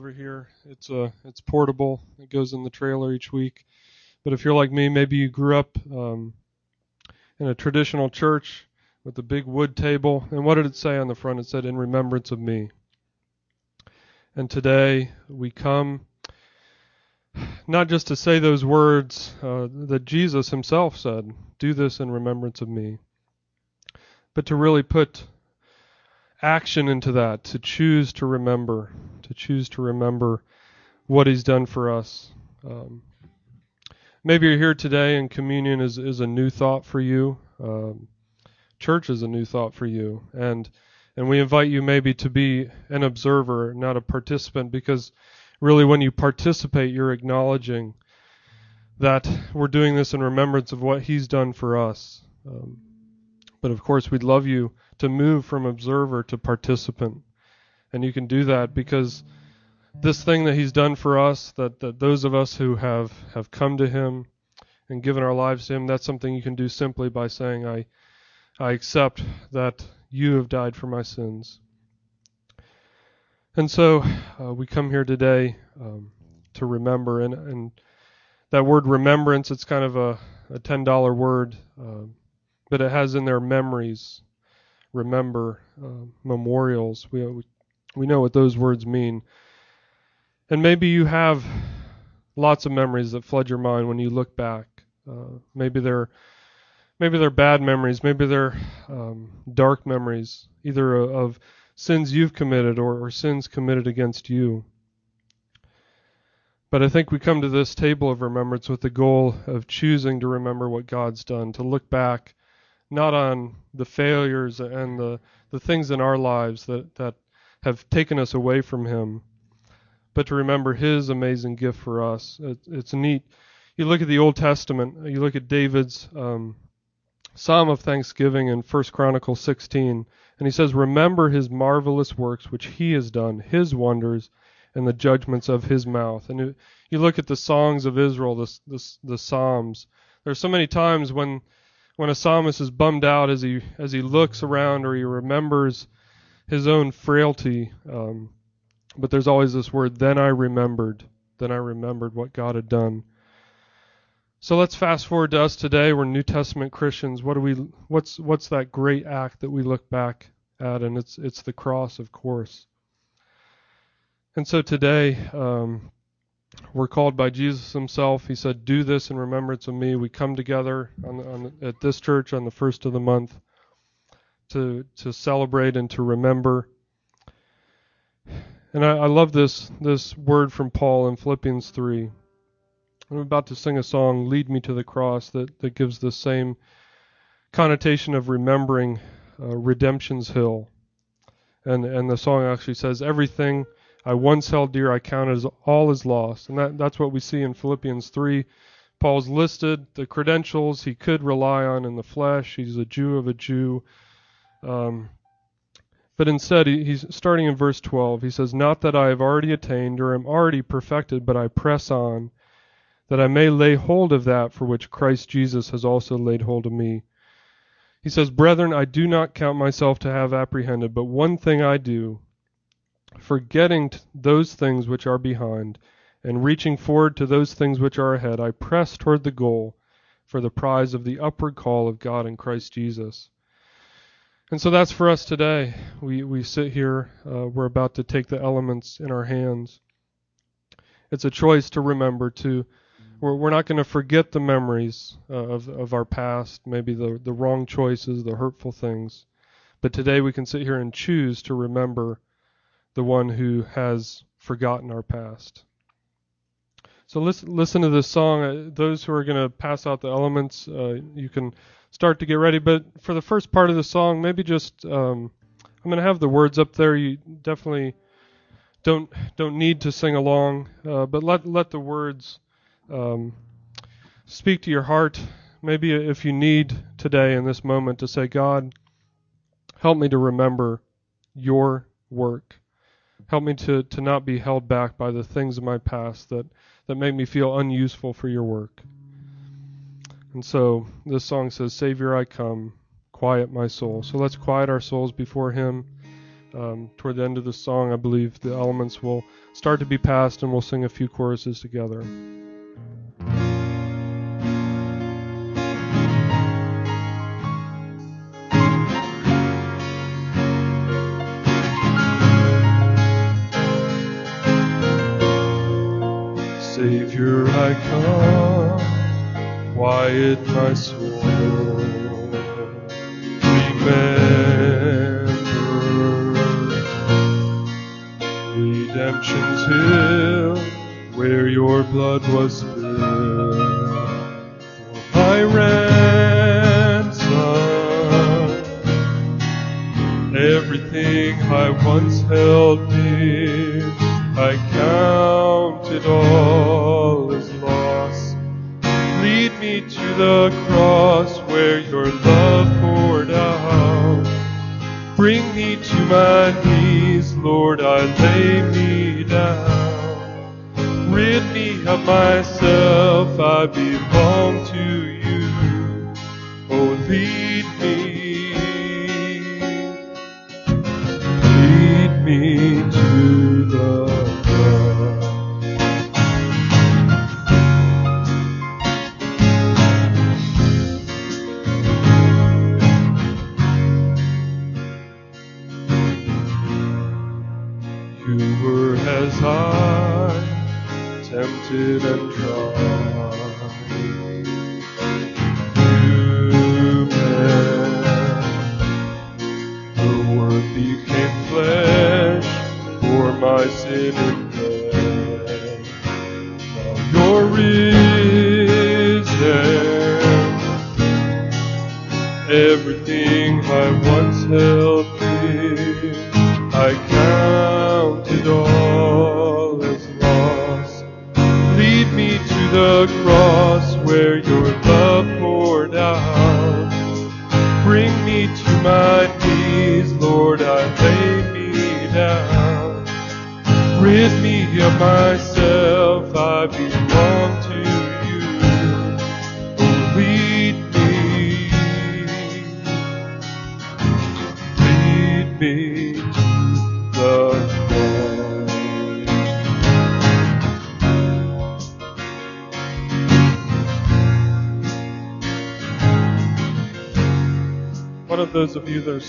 over here. It's uh, it's portable. It goes in the trailer each week. But if you're like me, maybe you grew up um, in a traditional church with a big wood table. And what did it say on the front? It said, "In remembrance of me." And today we come not just to say those words uh, that Jesus Himself said, "Do this in remembrance of me," but to really put action into that, to choose to remember, to choose to remember what He's done for us. Um, maybe you're here today and communion is, is a new thought for you. Um, church is a new thought for you. And and we invite you maybe to be an observer, not a participant, because really when you participate, you're acknowledging that we're doing this in remembrance of what He's done for us. Um, but of course, we'd love you to move from observer to participant. And you can do that because this thing that he's done for us, that, that those of us who have, have come to him and given our lives to him, that's something you can do simply by saying, I, I accept that you have died for my sins. And so uh, we come here today um, to remember, and, and that word remembrance, it's kind of a, a $10 word, uh, but it has in there memories, remember, uh, memorials. We, we know what those words mean. And maybe you have lots of memories that flood your mind when you look back. Uh, maybe they're maybe they're bad memories, maybe they're um, dark memories, either of sins you've committed or, or sins committed against you. But I think we come to this table of remembrance with the goal of choosing to remember what God's done, to look back not on the failures and the, the things in our lives that, that have taken us away from Him, but to remember His amazing gift for us. It, it's neat. You look at the Old Testament, you look at David's um, Psalm of Thanksgiving in 1 Chronicles 16, and he says, Remember His marvelous works which He has done, His wonders, and the judgments of His mouth. And you, look at the songs of Israel, the, the, the Psalms. There's so many times when when a psalmist is bummed out as he as he looks around or he remembers his own frailty. Um, but there's always this word, then I remembered. Then I remembered what God had done. So let's fast forward to us today. We're New Testament Christians. What do we? What's what's that great act that we look back at? And it's it's the cross, of course. And so today, um, we're called by Jesus himself. He said, "Do this in remembrance of me." We come together on, on, at this church on the first of the month to to celebrate and to remember. And I, I love this this word from Paul in Philippians three. I'm about to sing a song, "Lead Me to the Cross," that that gives the same connotation of remembering uh, redemption's hill. And and the song actually says, "Everything." I once held dear, I count as all as lost. And that, that's what we see in Philippians 3. Paul's listed the credentials he could rely on in the flesh. He's a Jew of a Jew. Um, but instead, he, he's starting in verse 12. He says, Not that I have already attained or am already perfected, but I press on, that I may lay hold of that for which Christ Jesus has also laid hold of me. He says, Brethren, I do not count myself to have apprehended, but one thing I do Forgetting those things which are behind, and reaching forward to those things which are ahead, I press toward the goal for the prize of the upward call of God in Christ Jesus. And so that's for us today. We we sit here. Uh, we're about to take the elements in our hands. It's a choice to remember. To we're, we're not going to forget the memories uh, of of our past, maybe the the wrong choices, the hurtful things. But today we can sit here and choose to remember the one who has forgotten our past. So listen, listen to this song. Uh, those who are going to pass out the elements, uh, you can start to get ready. But for the first part of the song, maybe just um, I'm going to have the words up there. You definitely don't don't need to sing along, uh, but let let the words um, speak to your heart. Maybe if you need today in this moment to say, God, help me to remember your work. Help me to, to not be held back by the things of my past that, that make me feel unuseful for your work. And so this song says, Savior, I come, quiet my soul. So let's quiet our souls before Him. um, toward the end of the song, I believe the elements will start to be passed and we'll sing a few choruses together. Come, quiet my soul. Remember redemption's hill, where your blood was spilled for my ransom. Everything I once held dear, I count it all the cross where your love poured out. Bring me to my knees, Lord, I lay me down. Rid me of myself, I belong to you. Oh, lead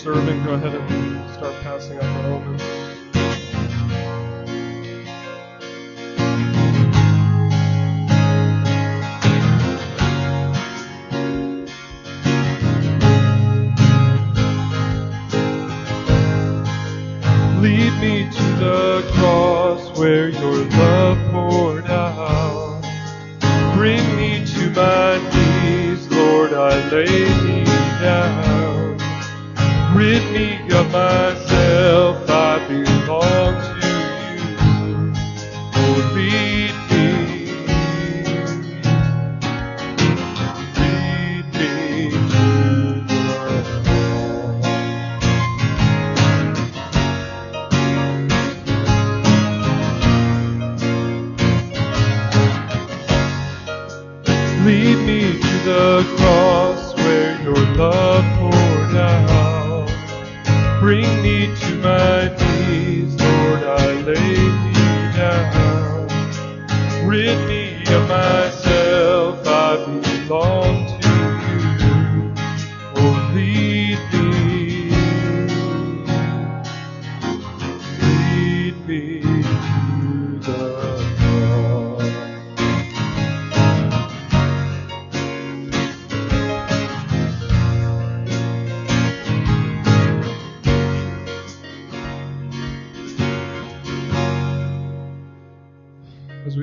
serving, go ahead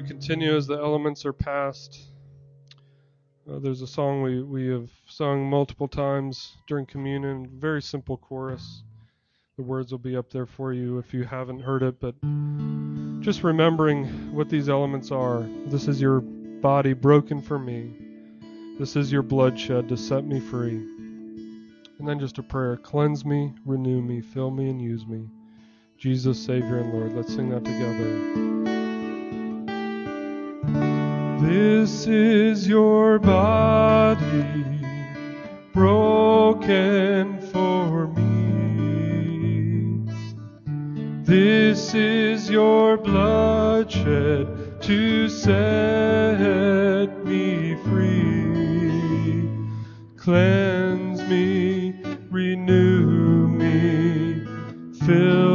we continue, as the elements are passed, uh, there's a song we, we have sung multiple times during communion, very simple chorus. The words will be up there for you if you haven't heard it, but just remembering what these elements are. This is your body broken for me. This is your blood shed to set me free. And then just a prayer cleanse me, renew me, fill me, and use me. Jesus, Savior, and Lord. Let's sing that together. This is your body broken for me. This is your blood shed to set me free. Cleanse me, renew me, fill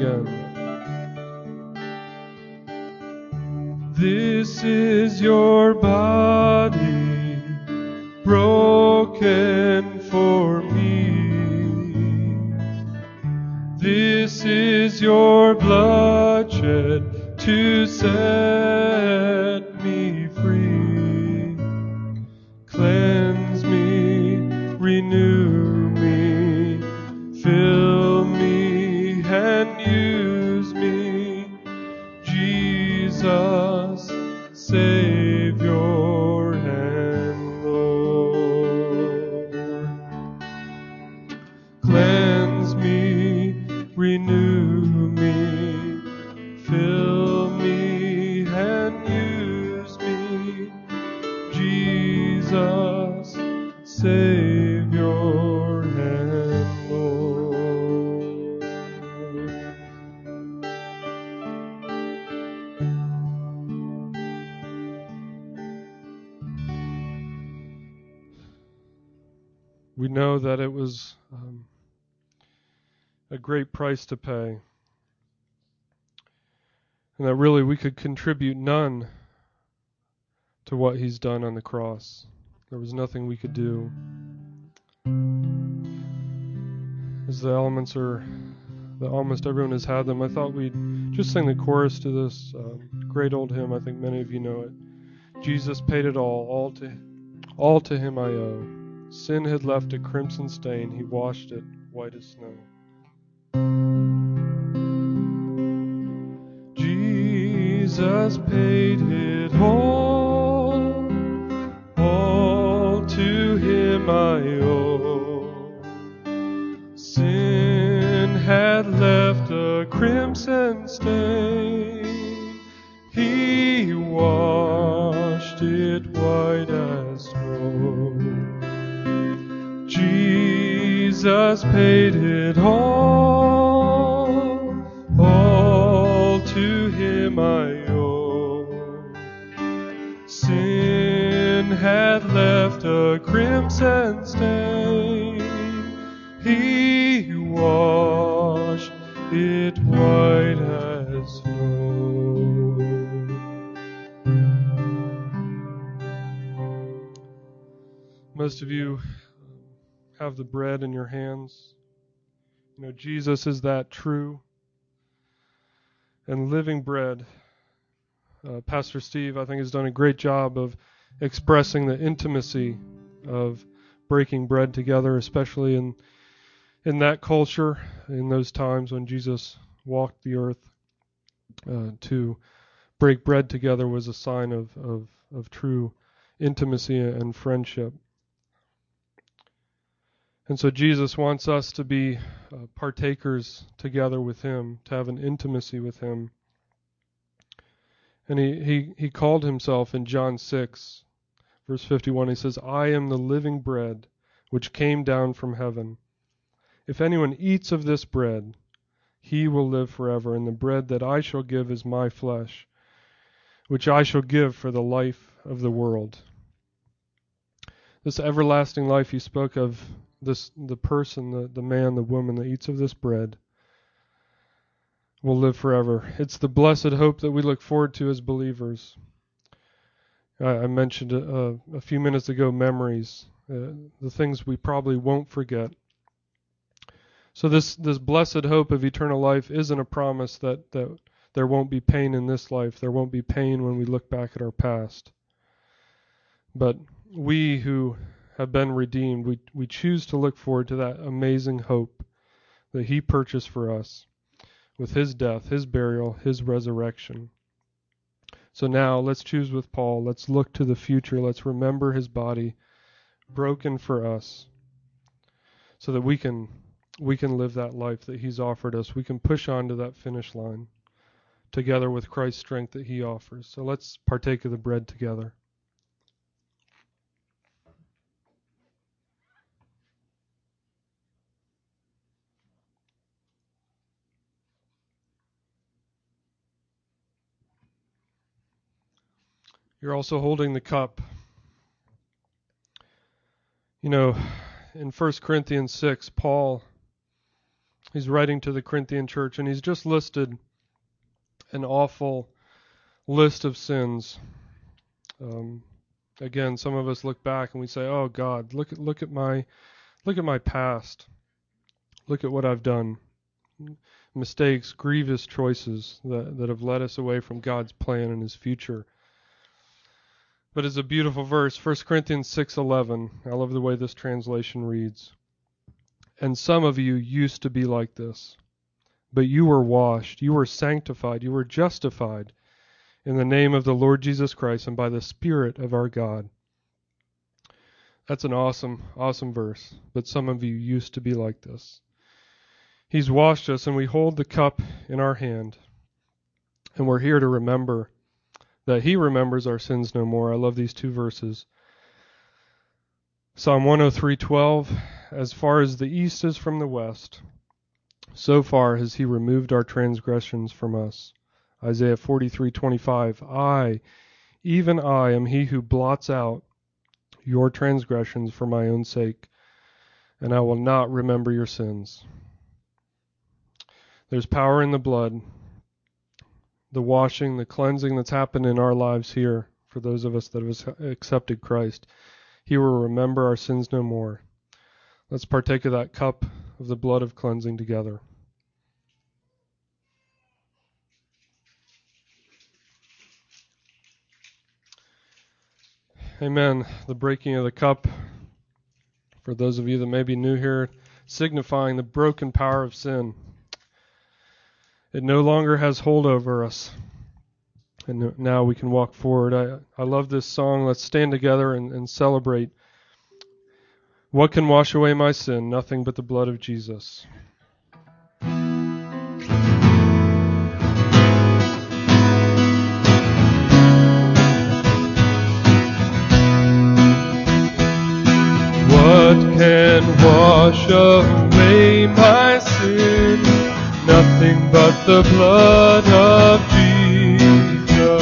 Again. This is your body broken for me. This is your blood shed to set great price to pay, and that really we could contribute none to what He's done on the cross. There was nothing we could do. As the elements are, that almost everyone has had them, I thought we'd just sing the chorus to this um, great old hymn. I think many of you know it. Jesus paid it all, all to, all to Him I owe. Sin had left a crimson stain, He washed it white as snow. Jesus paid it all, all to Him I owe. Sin had left a crimson stain, He washed it white as snow. Jesus paid it all, crimson stain, He washed it white as snow. Most of you um, have the bread in your hands. You know, Jesus is that true and living bread. Uh, Pastor Steve, I think, has done a great job of expressing the intimacy of breaking bread together, especially in in that culture, in those times when Jesus walked the earth. Uh, to break bread together was a sign of, of, of true intimacy and friendship. And so Jesus wants us to be uh, partakers together with Him, to have an intimacy with Him. And he, he, he called himself in John 6, verse 51, he says, I am the living bread which came down from heaven. If anyone eats of this bread, he will live forever, and the bread that I shall give is my flesh, which I shall give for the life of the world. This everlasting life he spoke of, this the person, the, the man, the woman that eats of this bread will live forever. It's the blessed hope that we look forward to as believers. I, mentioned uh, a few minutes ago memories, uh, the things we probably won't forget. So this this blessed hope of eternal life isn't a promise that that there won't be pain in this life. There won't be pain when we look back at our past. But we who have been redeemed, we we choose to look forward to that amazing hope that he purchased for us with his death, his burial, his resurrection. So now let's choose with Paul. Let's look to the future. Let's remember his body broken for us so that we can we can live that life that he's offered us. We can push on to that finish line together with Christ's strength that he offers. So let's partake of the bread together. You're also holding the cup. You know, in 1 Corinthians 6, Paul he's writing to the Corinthian church and he's just listed an awful list of sins. Um, again, some of us look back and we say, "Oh God, look at look at my look at my past. Look at what I've done. Mistakes, grievous choices that that have led us away from God's plan and his future." But it's a beautiful verse, 1 Corinthians 6:11. I love the way this translation reads. And some of you used to be like this, but you were washed, you were sanctified, you were justified in the name of the Lord Jesus Christ and by the Spirit of our God. That's an awesome, awesome verse. But some of you used to be like this. He's washed us, and we hold the cup in our hand. And we're here to remember that he remembers our sins no more. I love these two verses. Psalm 103:12 As far as the east is from the west, so far has he removed our transgressions from us. Isaiah 43:25 I, even I, am he who blots out your transgressions for my own sake, and I will not remember your sins. There's power in the blood the washing, the cleansing that's happened in our lives here for those of us that have accepted Christ. He will remember our sins no more. Let's partake of that cup of the blood of cleansing together. Amen. The breaking of the cup, for those of you that may be new here, signifying the broken power of sin. It no longer has hold over us. And now we can walk forward. I, I love this song. Let's stand together and, and celebrate. What can wash away my sin? Nothing but the blood of Jesus. What can wash away my? Nothing but the blood of Jesus.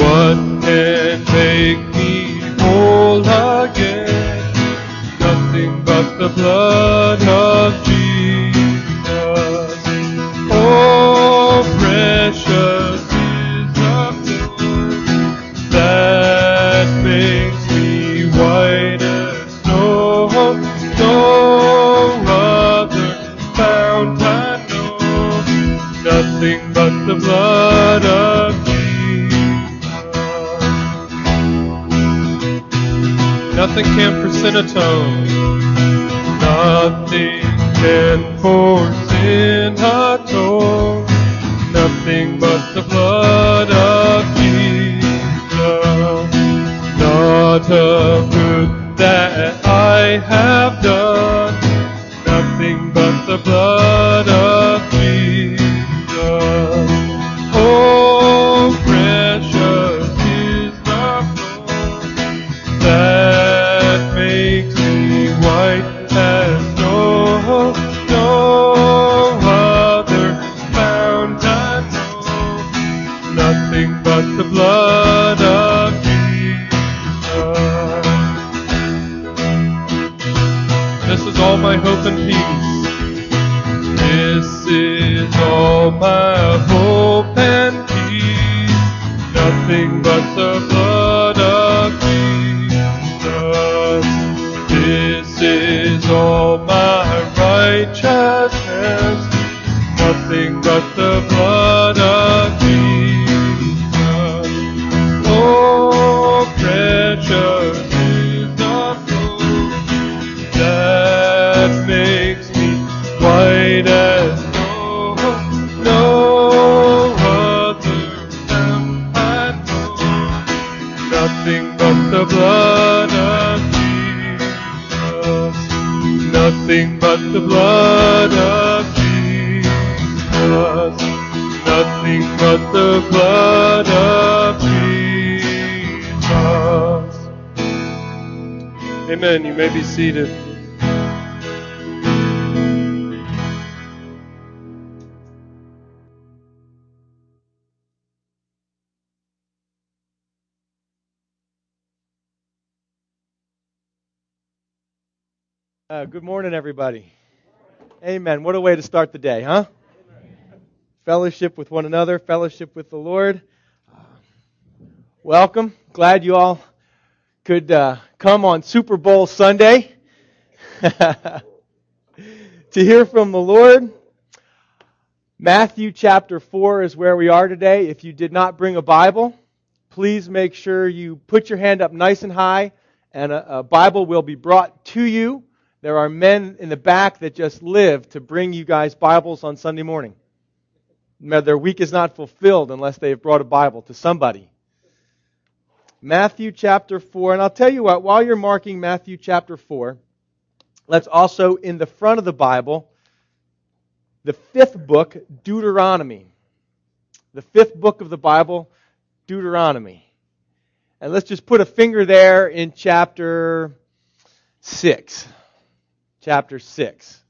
What can make me whole again? Nothing but the blood of nothing but the blood of Jesus. Nothing can for sin atone. Nothing can for morning, everybody. Amen. What a way to start the day, huh? Fellowship with one another, fellowship with the Lord. Uh, welcome. Glad you all could uh, come on Super Bowl Sunday to hear from the Lord. Matthew chapter 4 is where we are today. If you did not bring a Bible, please make sure you put your hand up nice and high, and a, a Bible will be brought to you. There are men in the back that just live to bring you guys Bibles on Sunday morning. Their week is not fulfilled unless they have brought a Bible to somebody. Matthew chapter 4. And I'll tell you what, while you're marking Matthew chapter 4, let's also, in the front of the Bible, the fifth book, Deuteronomy. The fifth book of the Bible, Deuteronomy. And let's just put a finger there in chapter 6 chapter 6.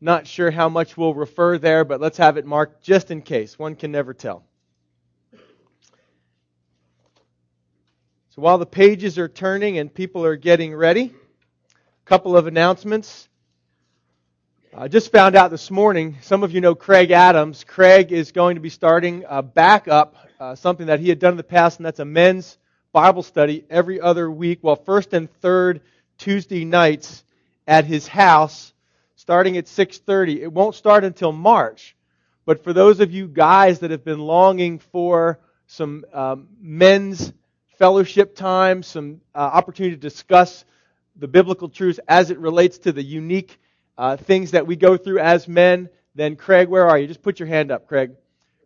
Not sure how much we'll refer there, but let's have it marked just in case. One can never tell. So while the pages are turning and people are getting ready, a couple of announcements. I just found out this morning, some of you know Craig Adams. Craig is going to be starting a backup, uh, something that he had done in the past, and that's a men's Bible study every other week. Well, first and third Tuesday nights at his house starting at 6:30. It won't start until March. But for those of you guys that have been longing for some um, men's fellowship time, some uh, opportunity to discuss the biblical truths as it relates to the unique uh, things that we go through as men, then Craig, where are you? Just put your hand up, Craig.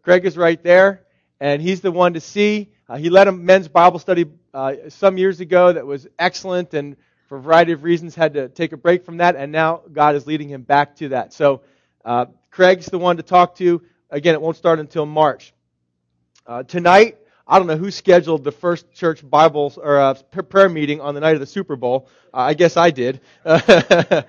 Craig is right there, and he's the one to see. Uh, he led a men's Bible study uh, some years ago that was excellent and for a variety of reasons, had to take a break from that, and now God is leading him back to that. So, uh, Craig's the one to talk to. Again, it won't start until March. Uh, tonight, I don't know who scheduled the first church Bible or uh, prayer meeting on the night of the Super Bowl. Uh, I guess I did. but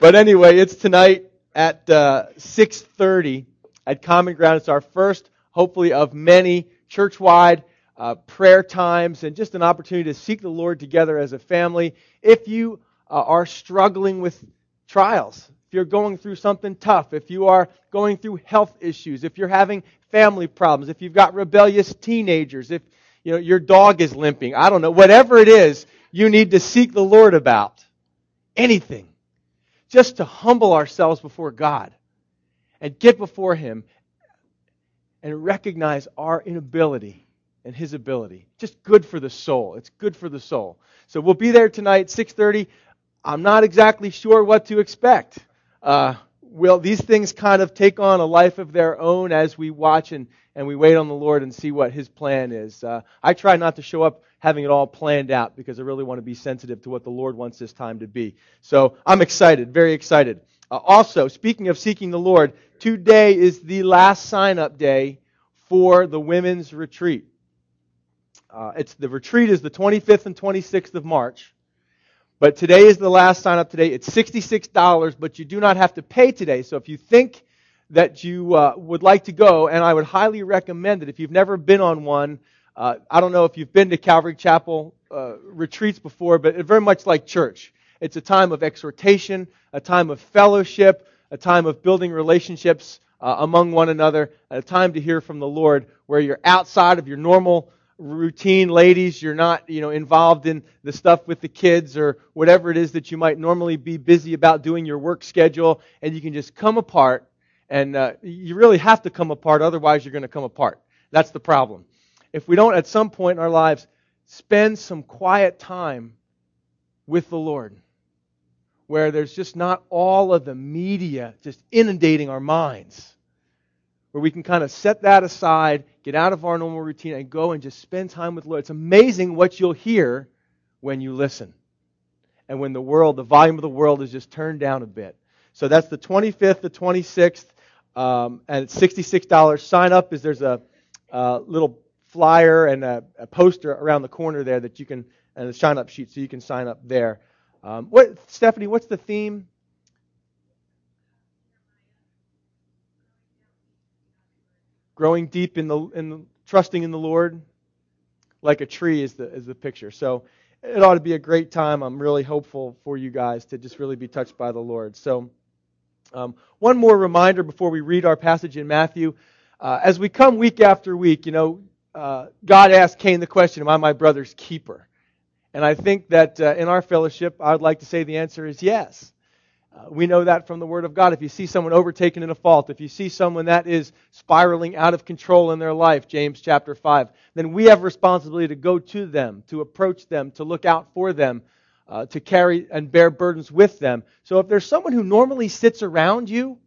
anyway, it's tonight at 6:30 uh, at Common Ground. It's our first, hopefully, of many church-wide uh, prayer times, and just an opportunity to seek the Lord together as a family. If you uh, are struggling with trials, if you're going through something tough, if you are going through health issues, if you're having family problems, if you've got rebellious teenagers, if you know your dog is limping, I don't know, whatever it is, you need to seek the Lord about. Anything. Just to humble ourselves before God and get before Him and recognize our inability and his ability. Just good for the soul. It's good for the soul. So we'll be there tonight, 6:30. I'm not exactly sure what to expect. Uh, will these things kind of take on a life of their own as we watch and, and we wait on the Lord and see what His plan is? Uh, I try not to show up having it all planned out because I really want to be sensitive to what the Lord wants this time to be. So I'm excited, very excited. Uh, also, speaking of seeking the Lord, today is the last sign up day for the women's retreat. Uh, it's the retreat is the 25th and 26th of March. But today is the last sign up today. It's $66, but you do not have to pay today. So if you think that you uh, would like to go, and I would highly recommend it if you've never been on one. Uh, I don't know if you've been to Calvary Chapel uh, retreats before, but it's very much like church. It's a time of exhortation, a time of fellowship, a time of building relationships uh, among one another, a time to hear from the Lord where you're outside of your normal routine ladies you're not you know involved in the stuff with the kids or whatever it is that you might normally be busy about doing your work schedule and you can just come apart and uh, you really have to come apart otherwise you're going to come apart. That's the problem. If we don't at some point in our lives spend some quiet time with the lord where there's just not all of the media just inundating our minds where we can kind of set that aside, get out of our normal routine, and go and just spend time with the Lord. It's amazing what you'll hear when you listen. And when the world, the volume of the world is just turned down a bit. So that's the 25th, the 26th, um, and it's $66. Sign up is there's a, a little flyer and a, a, poster around the corner there that you can, and a sign up sheet so you can sign up there. Um, what, Stephanie, what's the theme? Growing deep in the, in trusting in the Lord, like a tree is the is the picture. So it ought to be a great time. I'm really hopeful for you guys to just really be touched by the Lord. So, um, one more reminder before we read our passage in Matthew. Uh, as we come week after week, you know, uh, God asked Cain the question, Am I my brother's keeper? And I think that uh, in our fellowship, I would like to say the answer is yes. Uh, we know that from the Word of God. If you see someone overtaken in a fault, if you see someone that is spiraling out of control in their life, James chapter 5, then we have responsibility to go to them, to approach them, to look out for them, uh, to carry and bear burdens with them. So if there's someone who normally sits around you,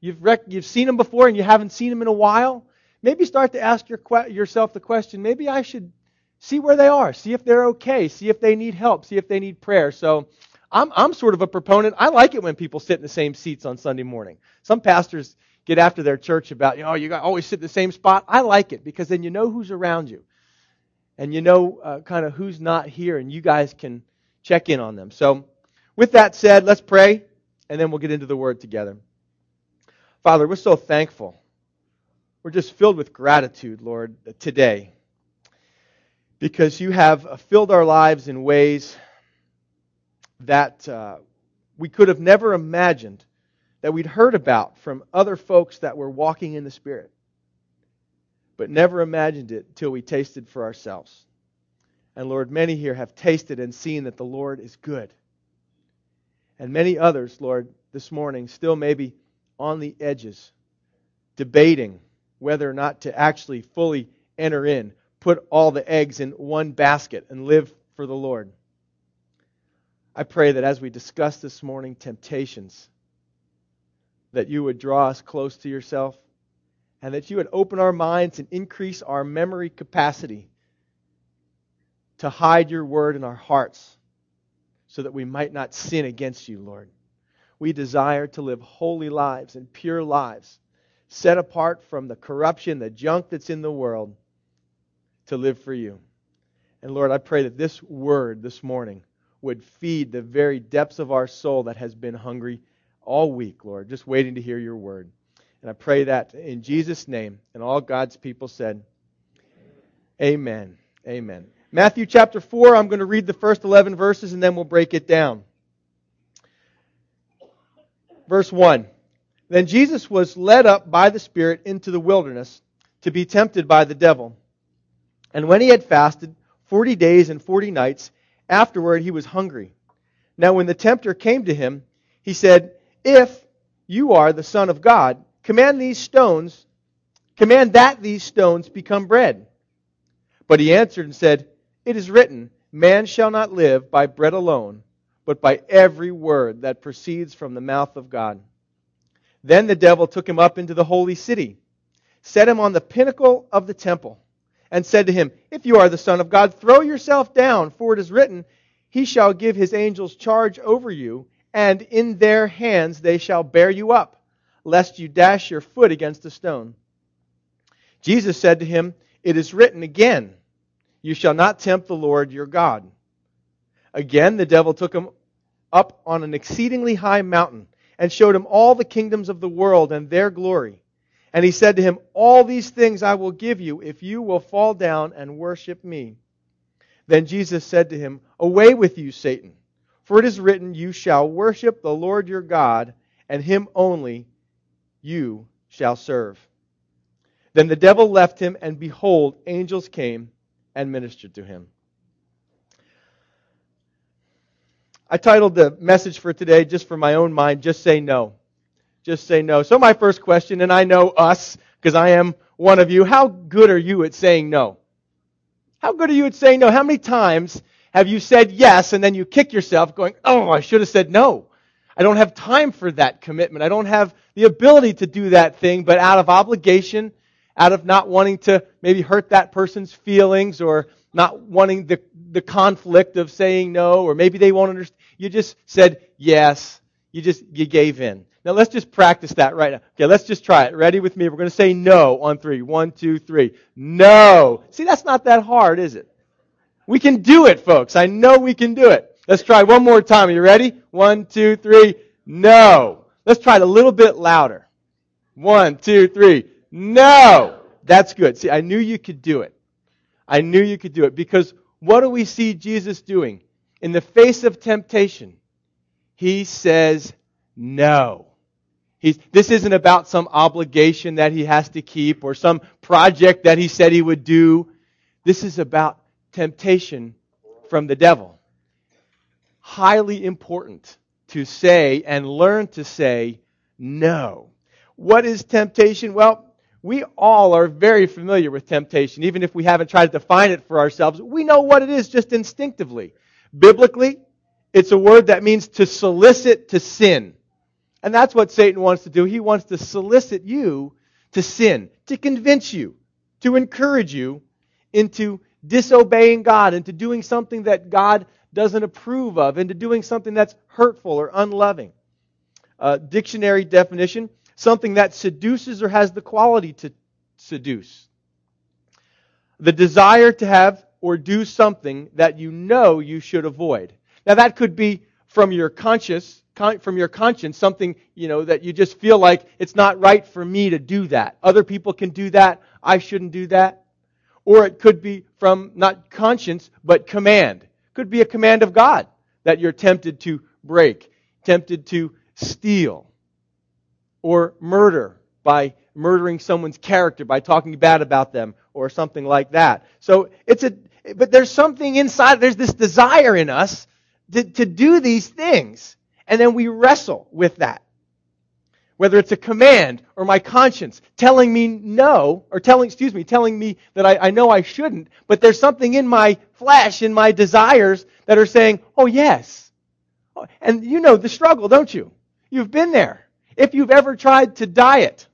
you've, rec- you've seen them before and you haven't seen them in a while, maybe start to ask your que- yourself the question maybe I should see where they are, see if they're okay, see if they need help, see if they need prayer. So I'm, I'm sort of a proponent. I like it when people sit in the same seats on Sunday morning. Some pastors get after their church about, you know, you always sit in the same spot. I like it because then you know who's around you. And you know uh, kind of who's not here, and you guys can check in on them. So, with that said, let's pray, and then we'll get into the Word together. Father, we're so thankful. We're just filled with gratitude, Lord, today, because you have filled our lives in ways that uh, we could have never imagined that we'd heard about from other folks that were walking in the Spirit, but never imagined it till we tasted for ourselves. And Lord, many here have tasted and seen that the Lord is good. And many others, Lord, this morning still maybe on the edges, debating whether or not to actually fully enter in, put all the eggs in one basket, and live for the Lord. I pray that as we discuss this morning temptations, that you would draw us close to yourself and that you would open our minds and increase our memory capacity to hide your word in our hearts so that we might not sin against you, Lord. We desire to live holy lives and pure lives, set apart from the corruption, the junk that's in the world, to live for you. And Lord, I pray that this word this morning would feed the very depths of our soul that has been hungry all week, Lord, just waiting to hear your word. And I pray that in Jesus' name. And all God's people said, Amen. Amen. Matthew chapter 4, I'm going to read the first 11 verses and then we'll break it down. Verse 1 Then Jesus was led up by the Spirit into the wilderness to be tempted by the devil. And when he had fasted 40 days and 40 nights, Afterward, he was hungry. Now, when the tempter came to him, he said, If you are the Son of God, command these stones, command that these stones become bread. But he answered and said, It is written, Man shall not live by bread alone, but by every word that proceeds from the mouth of God. Then the devil took him up into the holy city, set him on the pinnacle of the temple and said to him, If you are the Son of God, throw yourself down, for it is written, He shall give His angels charge over you, and in their hands they shall bear you up, lest you dash your foot against a stone. Jesus said to him, It is written again, You shall not tempt the Lord your God. Again, the devil took him up on an exceedingly high mountain and showed him all the kingdoms of the world and their glory. And he said to him, All these things I will give you if you will fall down and worship me. Then Jesus said to him, Away with you, Satan, for it is written, You shall worship the Lord your God, and him only you shall serve. Then the devil left him, and behold, angels came and ministered to him. I titled the message for today, just for my own mind, Just Say No just say no. So my first question, and I know us, because I am one of you, how good are you at saying no? How good are you at saying no? How many times have you said yes and then you kick yourself going, oh, I should have said no. I don't have time for that commitment. I don't have the ability to do that thing, but out of obligation, out of not wanting to maybe hurt that person's feelings or not wanting the, the conflict of saying no, or maybe they won't understand. You just said yes. You just, you gave in. Now let's just practice that right now. Okay, let's just try it. Ready with me? We're going to say no on three. One, two, three. No. See, that's not that hard, is it? We can do it, folks. I know we can do it. Let's try one more time. Are you ready? One, two, three. No. Let's try it a little bit louder. One, two, three. No. That's good. See, I knew you could do it. I knew you could do it because what do we see Jesus doing? In the face of temptation, he says no. He's, this isn't about some obligation that he has to keep or some project that he said he would do. This is about temptation from the devil. Highly important to say and learn to say no. What is temptation? Well, we all are very familiar with temptation, even if we haven't tried to define it for ourselves. We know what it is just instinctively. Biblically, it's a word that means to solicit to sin. And that's what Satan wants to do. He wants to solicit you to sin, to convince you, to encourage you into disobeying God, into doing something that God doesn't approve of, into doing something that's hurtful or unloving. Uh, dictionary definition something that seduces or has the quality to seduce. The desire to have or do something that you know you should avoid. Now that could be from your conscious, from your conscience, something, you know, that you just feel like it's not right for me to do that. Other people can do that. I shouldn't do that. Or it could be from not conscience, but command. it Could be a command of God that you're tempted to break, tempted to steal, or murder by murdering someone's character by talking bad about them or something like that. So it's a, but there's something inside, there's this desire in us to, to do these things. And then we wrestle with that. Whether it's a command or my conscience telling me no, or telling, excuse me, telling me that I, I know I shouldn't, but there's something in my flesh, in my desires that are saying, oh yes. And you know the struggle, don't you? You've been there. If you've ever tried to diet,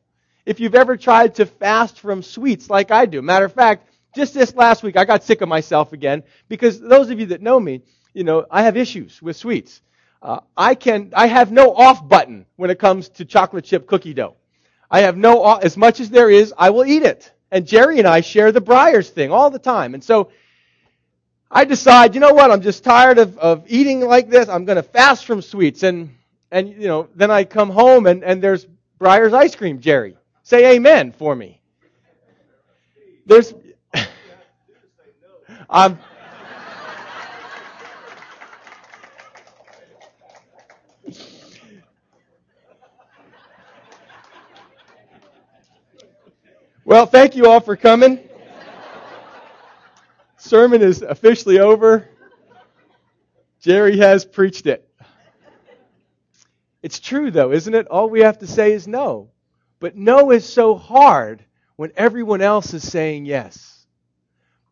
if you've ever tried to fast from sweets like I do. Matter of fact, just this last week, I got sick of myself again because those of you that know me, you know, I have issues with sweets. Uh, I can, I have no off button when it comes to chocolate chip cookie dough. I have no, as much as there is, I will eat it. And Jerry and I share the Breyers thing all the time. And so, I decide, you know what, I'm just tired of, of eating like this. I'm going to fast from sweets. And, and, you know, then I come home and, and there's Breyers ice cream, Jerry. Say amen for me. There's, I'm, Well, thank you all for coming. Sermon is officially over. Jerry has preached it. It's true, though, isn't it? All we have to say is no. But no is so hard when everyone else is saying yes.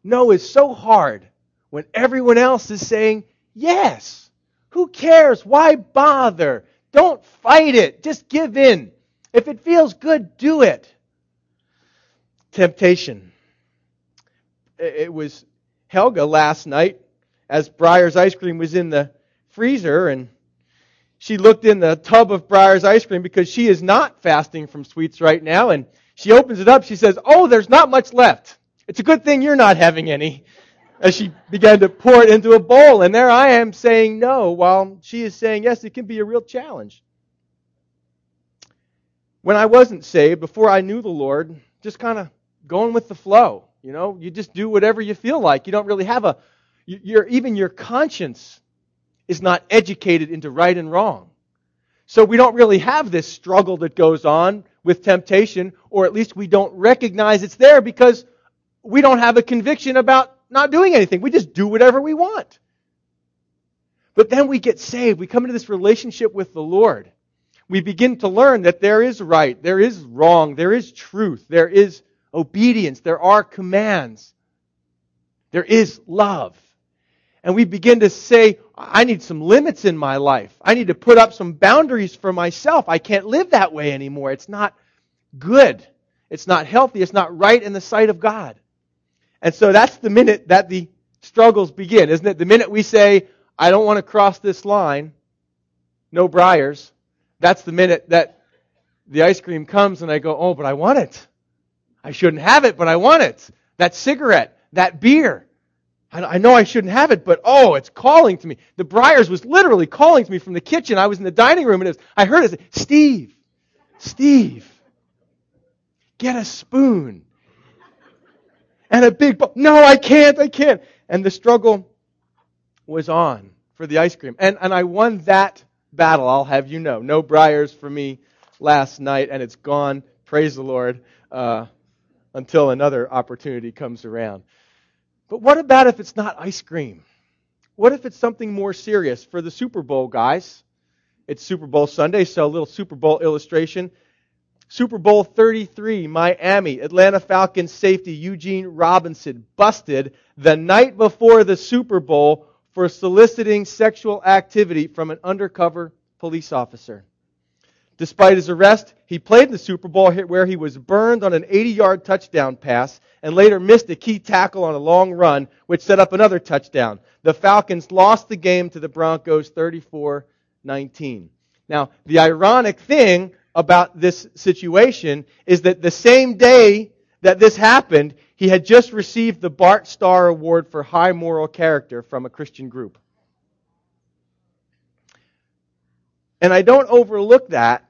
No is so hard when everyone else is saying yes. Who cares? Why bother? Don't fight it. Just give in. If it feels good, do it temptation. It was Helga last night as Breyers ice cream was in the freezer and she looked in the tub of Breyers ice cream because she is not fasting from sweets right now and she opens it up. She says, Oh, there's not much left. It's a good thing you're not having any. As she began to pour it into a bowl. And there I am saying no while she is saying yes, it can be a real challenge. When I wasn't saved, before I knew the Lord, just kind of going with the flow. You know, you just do whatever you feel like. You don't really have a, your, even your conscience is not educated into right and wrong. So we don't really have this struggle that goes on with temptation, or at least we don't recognize it's there because we don't have a conviction about not doing anything. We just do whatever we want. But then we get saved. We come into this relationship with the Lord. We begin to learn that there is right, there is wrong, there is truth, there is obedience, there are commands, there is love. And we begin to say, I need some limits in my life. I need to put up some boundaries for myself. I can't live that way anymore. It's not good. It's not healthy. It's not right in the sight of God. And so that's the minute that the struggles begin, isn't it? The minute we say, I don't want to cross this line, no Breyers, that's the minute that the ice cream comes and I go, oh, but I want it. I shouldn't have it, but I want it. That cigarette, that beer. I, know I shouldn't have it, but oh, it's calling to me. The Breyers was literally calling to me from the kitchen. I was in the dining room and it was, I heard it Steve, Steve, get a spoon and a big bowl. No, I can't, I can't. And the struggle was on for the ice cream. And, and I won that battle, I'll have you know. No Breyers for me last night, and it's gone, praise the Lord, uh, until another opportunity comes around. But what about if it's not ice cream? What if it's something more serious for the Super Bowl, guys? It's Super Bowl Sunday, so a little Super Bowl illustration. Super Bowl 33, Miami, Atlanta Falcons safety Eugene Robinson busted the night before the Super Bowl for soliciting sexual activity from an undercover police officer. Despite his arrest, he played in the Super Bowl where he was burned on an 80 yard touchdown pass and later missed a key tackle on a long run, which set up another touchdown. The Falcons lost the game to the Broncos 34 19. Now, the ironic thing about this situation is that the same day that this happened, he had just received the Bart Starr Award for High Moral Character from a Christian group. And I don't overlook that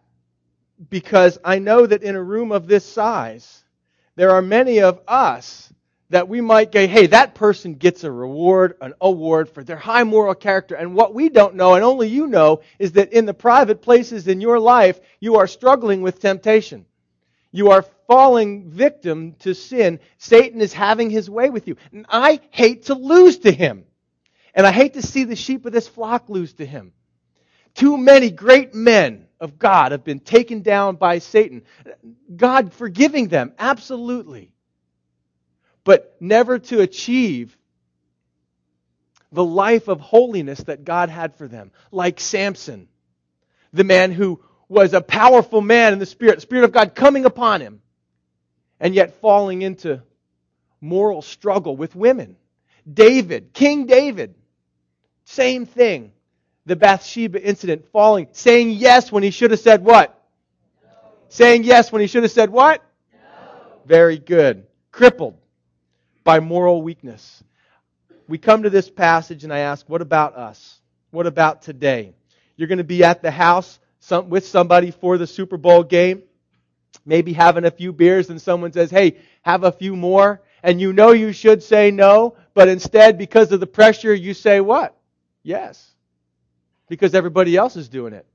because I know that in a room of this size, there are many of us that we might go, hey, that person gets a reward, an award for their high moral character. And what we don't know, and only you know, is that in the private places in your life, you are struggling with temptation. You are falling victim to sin. Satan is having his way with you. And I hate to lose to him. And I hate to see the sheep of this flock lose to him. Too many great men of God have been taken down by Satan. God forgiving them, absolutely. But never to achieve the life of holiness that God had for them. Like Samson, the man who was a powerful man in the Spirit, the Spirit of God coming upon him, and yet falling into moral struggle with women. David, King David, same thing the Bathsheba incident, falling, saying yes when he should have said what? No. Saying yes when he should have said what? No. Very good. Crippled by moral weakness. We come to this passage and I ask, what about us? What about today? You're going to be at the house some, with somebody for the Super Bowl game, maybe having a few beers, and someone says, hey, have a few more. And you know you should say no, but instead, because of the pressure, you say what? Yes because everybody else is doing it.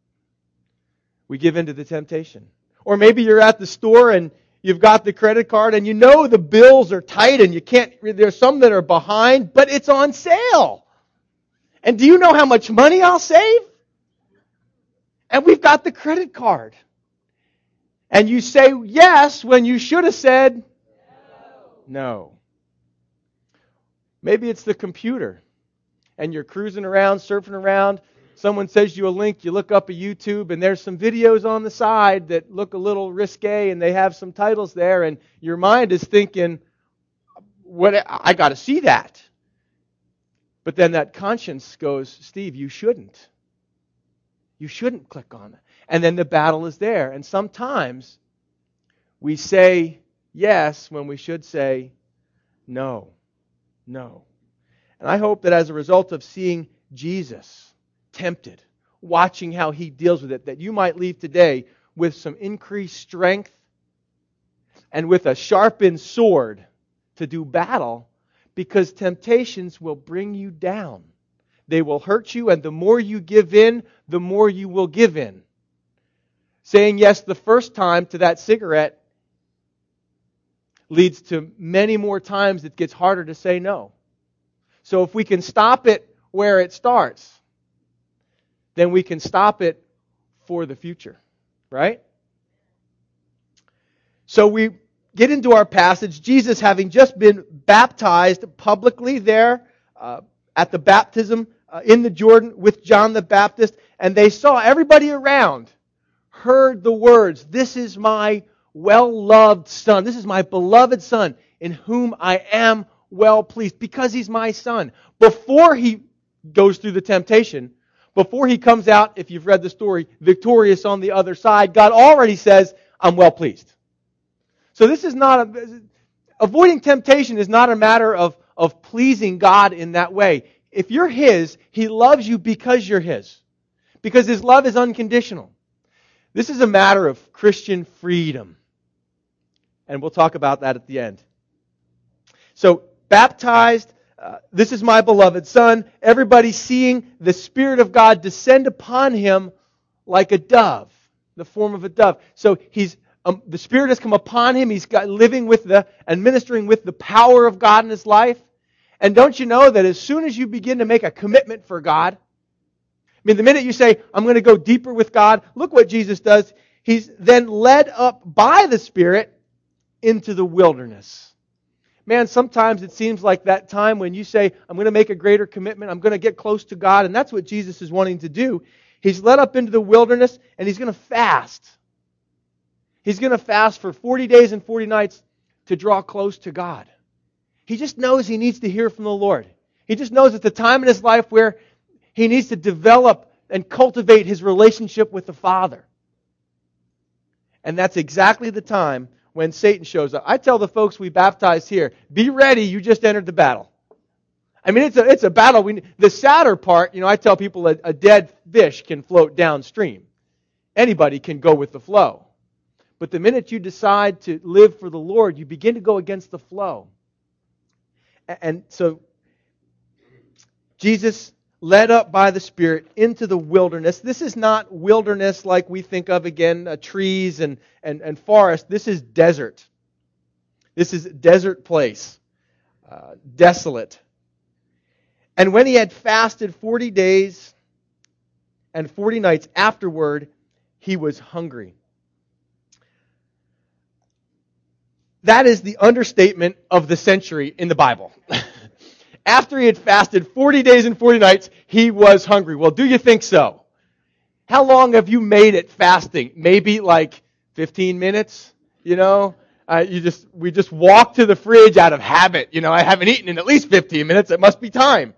We give in to the temptation. Or maybe you're at the store and you've got the credit card and you know the bills are tight and you can't, there's some that are behind, but it's on sale. And do you know how much money I'll save? And we've got the credit card. And you say yes when you should have said no. Maybe it's the computer and you're cruising around, surfing around, someone says you a link, you look up a YouTube, and there's some videos on the side that look a little risque, and they have some titles there, and your mind is thinking, "What? I got to see that." But then that conscience goes, "Steve, you shouldn't. You shouldn't click on it." And then the battle is there, and sometimes we say yes when we should say no, no. And I hope that as a result of seeing Jesus tempted, watching how he deals with it, that you might leave today with some increased strength and with a sharpened sword to do battle because temptations will bring you down. They will hurt you, and the more you give in, the more you will give in. Saying yes the first time to that cigarette leads to many more times it gets harder to say no. So if we can stop it where it starts, then we can stop it for the future, right? So we get into our passage. Jesus, having just been baptized publicly there uh, at the baptism uh, in the Jordan with John the Baptist, and they saw everybody around heard the words, This is my well loved son. This is my beloved son in whom I am well pleased because he's my son. Before he goes through the temptation, before he comes out, if you've read the story, victorious on the other side, God already says, I'm well pleased. So this is not a, avoiding temptation is not a matter of, of pleasing God in that way. If you're His, He loves you because you're His. Because His love is unconditional. This is a matter of Christian freedom. And we'll talk about that at the end. So, baptized, uh, this is my beloved Son. Everybody seeing the Spirit of God descend upon him like a dove, the form of a dove. So, he's um, the Spirit has come upon him. He's got living with the and ministering with the power of God in his life. And don't you know that as soon as you begin to make a commitment for God, I mean, the minute you say, I'm going to go deeper with God, look what Jesus does. He's then led up by the Spirit into the wilderness. Man, sometimes it seems like that time when you say, I'm going to make a greater commitment, I'm going to get close to God, and that's what Jesus is wanting to do. He's led up into the wilderness and he's going to fast. He's going to fast for 40 days and 40 nights to draw close to God. He just knows he needs to hear from the Lord. He just knows it's a time in his life where he needs to develop and cultivate his relationship with the Father. And that's exactly the time when Satan shows up. I tell the folks we baptize here, be ready, you just entered the battle. I mean, it's a, it's a battle. We, the sadder part, you know, I tell people a, a dead fish can float downstream. Anybody can go with the flow. But the minute you decide to live for the Lord, you begin to go against the flow. And so, Jesus led up by the Spirit into the wilderness. This is not wilderness like we think of again, uh, trees and, and, and forest. This is desert. This is desert place, uh, desolate. And when he had fasted 40 days and 40 nights afterward, he was hungry. That is the understatement of the century in the Bible. after he had fasted 40 days and 40 nights, he was hungry. Well, do you think so? How long have you made it fasting? Maybe like 15 minutes, you know? Uh, you just, we just walk to the fridge out of habit. You know, I haven't eaten in at least 15 minutes. It must be time.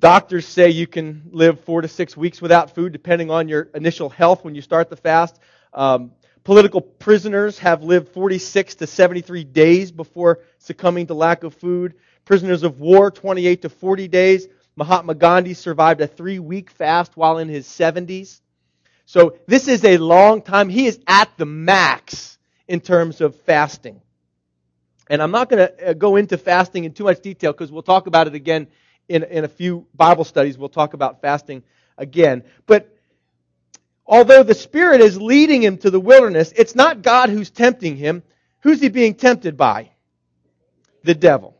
Doctors say you can live four to six weeks without food, depending on your initial health when you start the fast. Um, Political prisoners have lived 46 to 73 days before succumbing to lack of food. Prisoners of war, 28 to 40 days. Mahatma Gandhi survived a three week fast while in his 70s. So this is a long time. He is at the max in terms of fasting. And I'm not going to uh, go into fasting in too much detail because we'll talk about it again in, in a few Bible studies. We'll talk about fasting again. But although the Spirit is leading him to the wilderness, it's not God who's tempting him. Who's he being tempted by? The devil.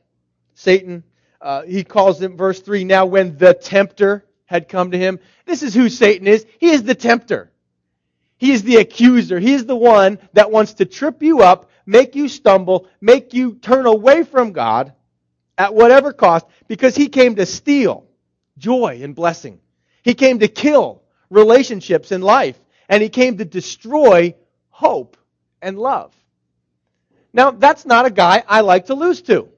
Satan. Uh, he calls him, verse 3, now when the tempter had come to him. This is who Satan is. He is the tempter. He is the accuser. He is the one that wants to trip you up, make you stumble, make you turn away from God at whatever cost, because he came to steal joy and blessing. He came to kill relationships in life. And he came to destroy hope and love. Now, that's not a guy I like to lose to.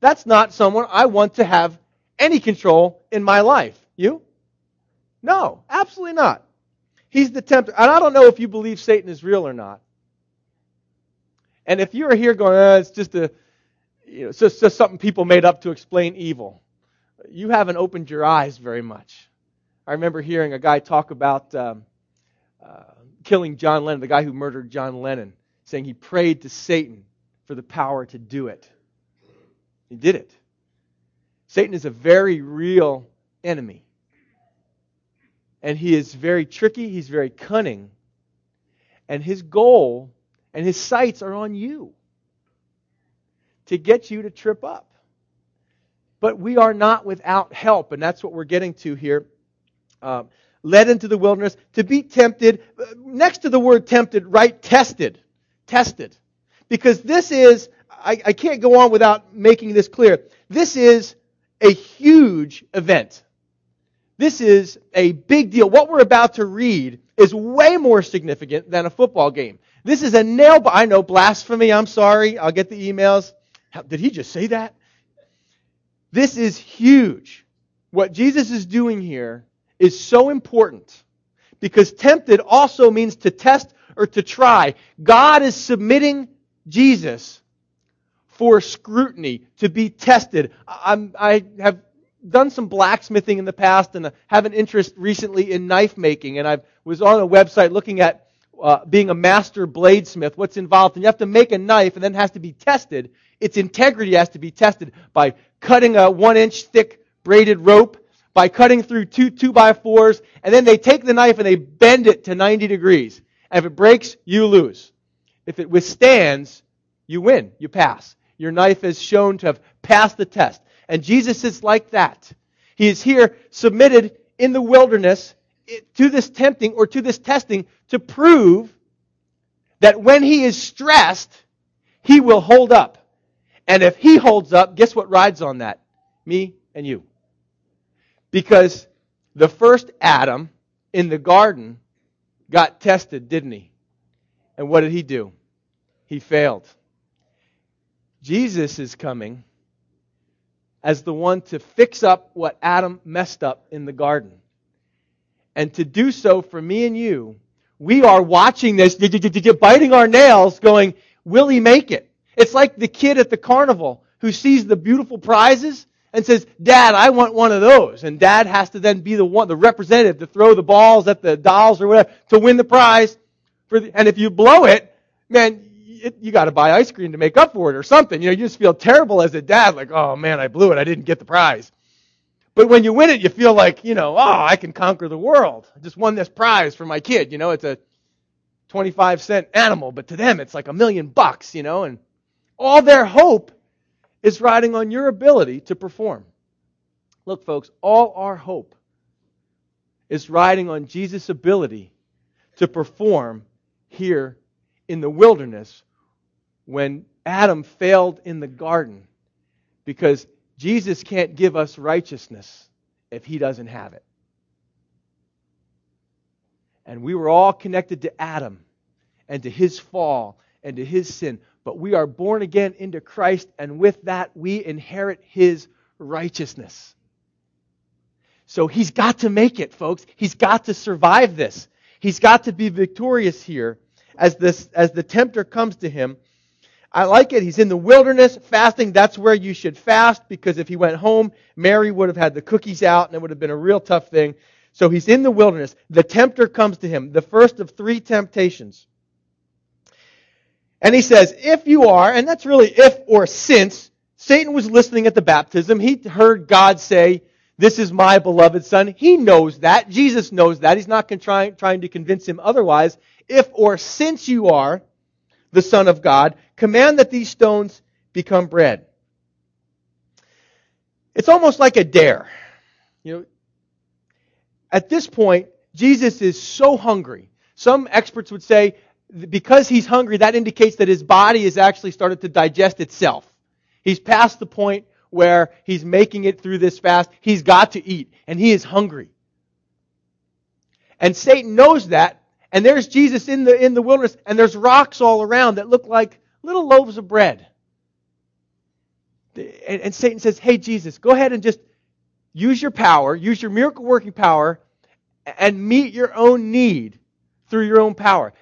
That's not someone I want to have any control in my life. You? No, absolutely not. He's the tempter. And I don't know if you believe Satan is real or not. And if you're here going, eh, it's just a, you know, it's just, just something people made up to explain evil, you haven't opened your eyes very much. I remember hearing a guy talk about um, uh, killing John Lennon, the guy who murdered John Lennon, saying he prayed to Satan for the power to do it. He did it. Satan is a very real enemy. And he is very tricky, he's very cunning. And his goal and his sights are on you to get you to trip up. But we are not without help, and that's what we're getting to here uh, led into the wilderness to be tempted. Next to the word tempted, right? Tested. Tested. Because this is, I, I can't go on without making this clear. This is a huge event. This is a big deal. What we're about to read is way more significant than a football game. This is a nail, I know, blasphemy. I'm sorry. I'll get the emails. How, did he just say that? This is huge. what Jesus is doing here is so important because tempted also means to test or to try. God is submitting Jesus for scrutiny, to be tested. I'm, I have done some blacksmithing in the past and have an interest recently in knife making. And I was on a website looking at uh, being a master bladesmith, what's involved. And you have to make a knife and then it has to be tested. Its integrity has to be tested by cutting a one inch thick braided rope, by cutting through two two by fours, and then they take the knife and they bend it to 90 degrees. And if it breaks, you lose. If it withstands, you win. You pass. Your knife is shown to have passed the test. And Jesus is like that. He is here submitted in the wilderness to this tempting or to this testing to prove that when he is stressed, he will hold up. And if he holds up, guess what rides on that? Me and you. Because the first Adam in the garden got tested, didn't he? And what did he do? He failed. Jesus is coming as the one to fix up what Adam messed up in the garden. And to do so for me and you, we are watching this, biting our nails, going, will he make it? It's like the kid at the carnival who sees the beautiful prizes and says, Dad, I want one of those. And dad has to then be the one, the representative to throw the balls at the dolls or whatever to win the prize. For the, and if you blow it, man, it, you got to buy ice cream to make up for it or something. You know, you just feel terrible as a dad, like, oh man, I blew it. I didn't get the prize. But when you win it, you feel like, you know, oh, I can conquer the world. I just won this prize for my kid. You know, it's a 25 cent animal, but to them, it's like a million bucks, you know, and all their hope is riding on your ability to perform. Look, folks, all our hope is riding on Jesus' ability to perform here in the wilderness when Adam failed in the garden because Jesus can't give us righteousness if he doesn't have it. And we were all connected to Adam and to his fall and to his sin. But we are born again into Christ, and with that, we inherit his righteousness. So he's got to make it, folks. He's got to survive this. He's got to be victorious here as, this, as the tempter comes to him I like it. He's in the wilderness fasting. That's where you should fast because if he went home, Mary would have had the cookies out and it would have been a real tough thing. So he's in the wilderness. The tempter comes to him, the first of three temptations. And he says, if you are, and that's really if or since, Satan was listening at the baptism. He heard God say, this is my beloved son. He knows that. Jesus knows that. He's not trying, trying to convince him otherwise. If or since you are, the Son of God, command that these stones become bread. It's almost like a dare. You know, at this point, Jesus is so hungry. Some experts would say because he's hungry, that indicates that his body has actually started to digest itself. He's past the point where he's making it through this fast. He's got to eat, and he is hungry. And Satan knows that, and there's Jesus in the, in the wilderness, and there's rocks all around that look like little loaves of bread. And, and Satan says, Hey, Jesus, go ahead and just use your power, use your miracle working power, and meet your own need through your own power.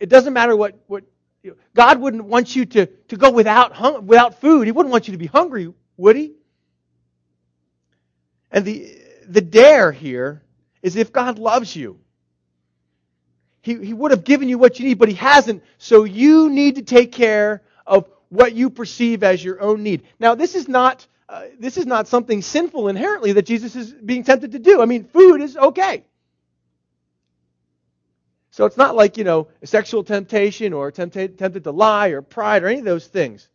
It, doesn't matter what, what you know, God wouldn't want you to, to go without, hung, without food. He wouldn't want you to be hungry, would he? And the, the dare here is if God loves you, he, he would have given you what you need, but He hasn't. So you need to take care of what you perceive as your own need. Now, this is not uh, this is not something sinful inherently that Jesus is being tempted to do. I mean, food is okay. So it's not like, you know, sexual temptation or tempted, tempted to lie or pride or any of those things.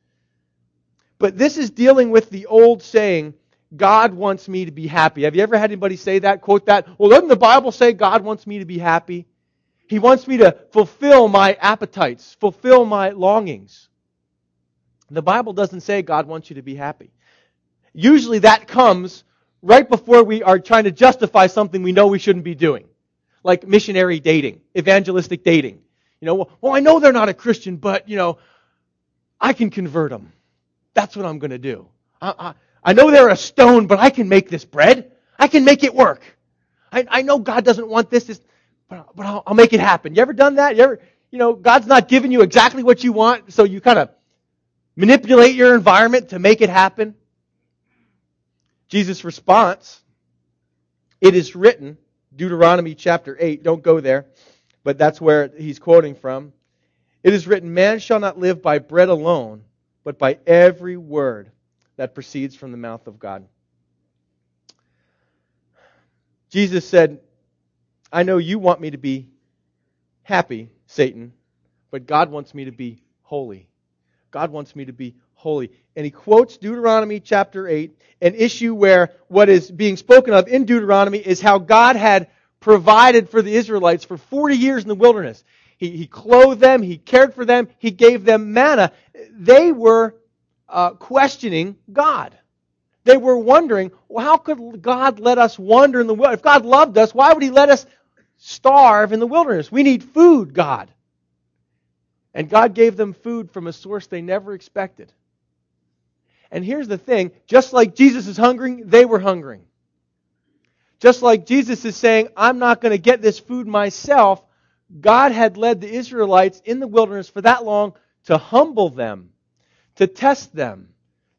But this is dealing with the old saying, God wants me to be happy. Have you ever had anybody say that, quote that? Well, doesn't the Bible say God wants me to be happy? He wants me to fulfill my appetites, fulfill my longings. The Bible doesn't say God wants you to be happy. Usually that comes right before we are trying to justify something we know we shouldn't be doing. Like missionary dating, evangelistic dating. You know, well, I know they're not a Christian, but, you know, I can convert them. That's what I'm going to do. I, I, I know they're a stone, but I can make this bread. I can make it work. I, I know God doesn't want this, this but, but I'll, I'll make it happen. You ever done that? You ever, you know, God's not giving you exactly what you want, so you kind of manipulate your environment to make it happen? Jesus' response, it is written, Deuteronomy chapter 8, don't go there, but that's where he's quoting from. It is written, Man shall not live by bread alone, but by every word that proceeds from the mouth of God. Jesus said, I know you want me to be happy, Satan, but God wants me to be holy. God wants me to be holy. And he quotes Deuteronomy chapter 8, an issue where what is being spoken of in Deuteronomy is how God had provided for the Israelites for 40 years in the wilderness. He, he clothed them, he cared for them, he gave them manna. They were uh, questioning God. They were wondering, well, how could God let us wander in the wilderness? If God loved us, why would He let us starve in the wilderness? We need food, God. And God gave them food from a source they never expected. And here's the thing just like Jesus is hungering, they were hungering. Just like Jesus is saying, I'm not going to get this food myself, God had led the Israelites in the wilderness for that long to humble them, to test them,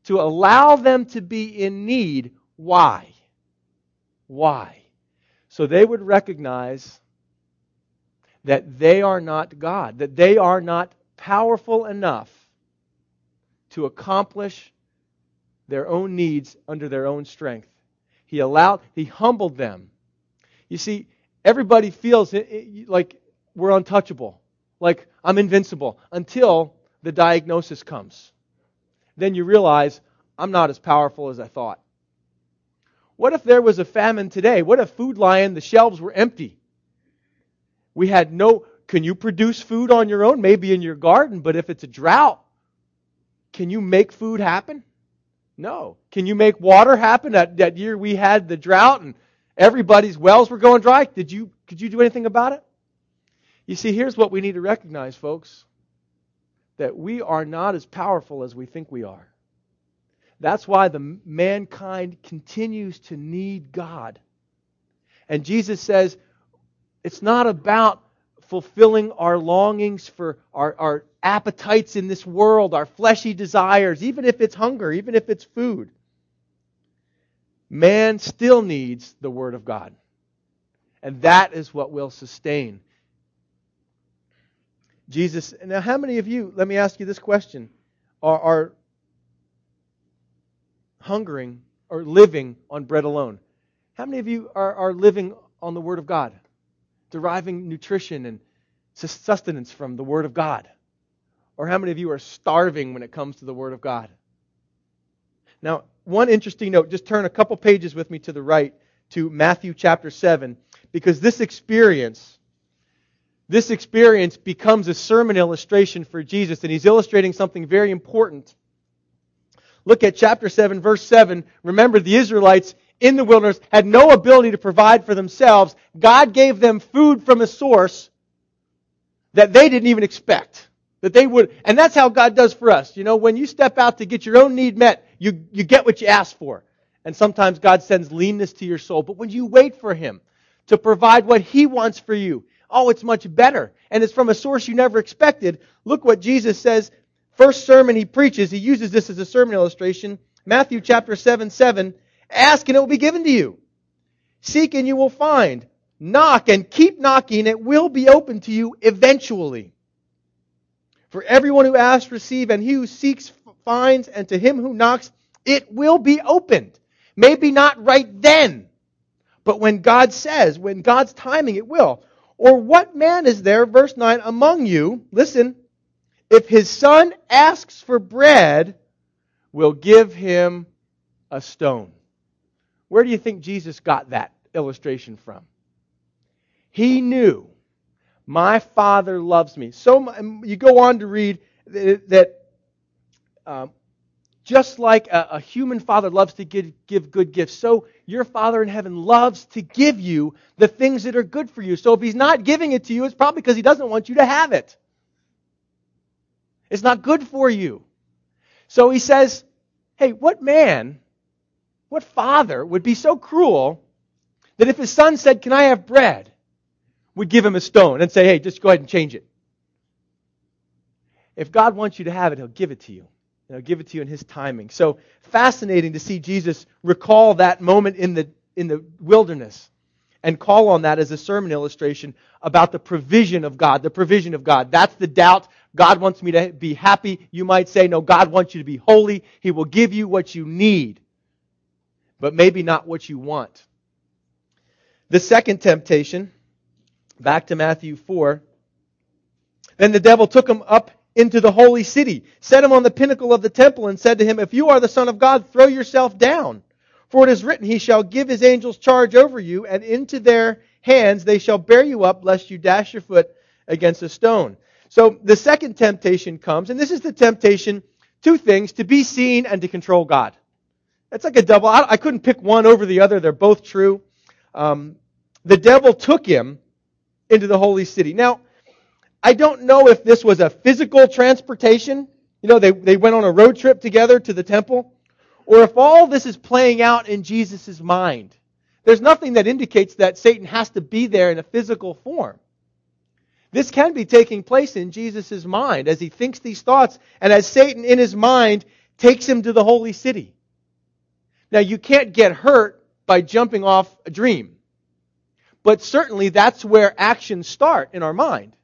to allow them to be in need. Why? Why? So they would recognize that they are not God, that they are not powerful enough to accomplish their own needs under their own strength. He allowed, he humbled them. You see, everybody feels like we're untouchable, like I'm invincible, until the diagnosis comes. Then you realize I'm not as powerful as I thought. What if there was a famine today? What if Food Lion, the shelves were empty? We had no. Can you produce food on your own? Maybe in your garden, but if it's a drought, can you make food happen? No. Can you make water happen? That, that year we had the drought and everybody's wells were going dry. Did you, could you do anything about it? You see, here's what we need to recognize, folks that we are not as powerful as we think we are. That's why the mankind continues to need God. And Jesus says, it's not about fulfilling our longings for our, our appetites in this world, our fleshy desires, even if it's hunger, even if it's food. Man still needs the Word of God. And that is what will sustain. Jesus, now how many of you, let me ask you this question, are, are hungering or living on bread alone? How many of you are, are living on the Word of God? deriving nutrition and sustenance from the Word of God? Or how many of you are starving when it comes to the Word of God? Now, one interesting note, just turn a couple pages with me to the right to Matthew chapter 7, because this experience, this experience becomes a sermon illustration for Jesus, and he's illustrating something very important. Look at chapter 7, verse 7. Remember, the Israelites in the wilderness had no ability to provide for themselves. God gave them food from a source that they didn't even expect. That they would, and that's how God does for us. You know, when you step out to get your own need met, you, you get what you ask for. And sometimes God sends leanness to your soul. But when you wait for Him to provide what He wants for you, oh, it's much better. And it's from a source you never expected. Look what Jesus says. First sermon He preaches, He uses this as a sermon illustration. Matthew chapter 7, 7. Ask and it will be given to you. Seek and you will find. Knock and keep knocking. It will be open to you eventually. For everyone who asks, receive, and he who seeks, finds, and to him who knocks, it will be opened. Maybe not right then, but when God says, when God's timing, it will. Or what man is there, verse 9, among you, listen, if his son asks for bread, will give him a stone. Where do you think Jesus got that illustration from? He knew my Father loves me. So you go on to read that um, just like a, a, human father loves to give, give good gifts, so your Father in heaven loves to give you the things that are good for you. So if He's not giving it to you, it's probably because He doesn't want you to have it. It's not good for you. So He says, hey, what man what father would be so cruel that if his son said, Can I have bread? Would give him a stone and say, Hey, just go ahead and change it. If God wants you to have it, he'll give it to you. He'll give it to you in his timing. So fascinating to see Jesus recall that moment in the, in the wilderness and call on that as a sermon illustration about the provision of God. The provision of God. That's the doubt. God wants me to be happy. You might say, no, God wants you to be holy. He will give you what you need, but maybe not what you want. The second temptation, back to Matthew 4. Then the devil took him up into the holy city, set him on the pinnacle of the temple, and said to him, If you are the Son of God, throw yourself down. For it is written, He shall give His angels charge over you, and into their hands they shall bear you up, lest you dash your foot against a stone. So the second temptation comes, and this is the temptation, two things, to be seen and to control God. It's like a double. I, I couldn't pick one over the other. They're both true. Um, the devil took him into the holy city. Now, I don't know if this was a physical transportation. You know, they, they went on a road trip together to the temple or if all this is playing out in Jesus' mind. There's nothing that indicates that Satan has to be there in a physical form. This can be taking place in Jesus' mind as he thinks these thoughts and as Satan in his mind takes him to the holy city. Now, you can't get hurt by jumping off a dream. But certainly that's where actions start in our mind.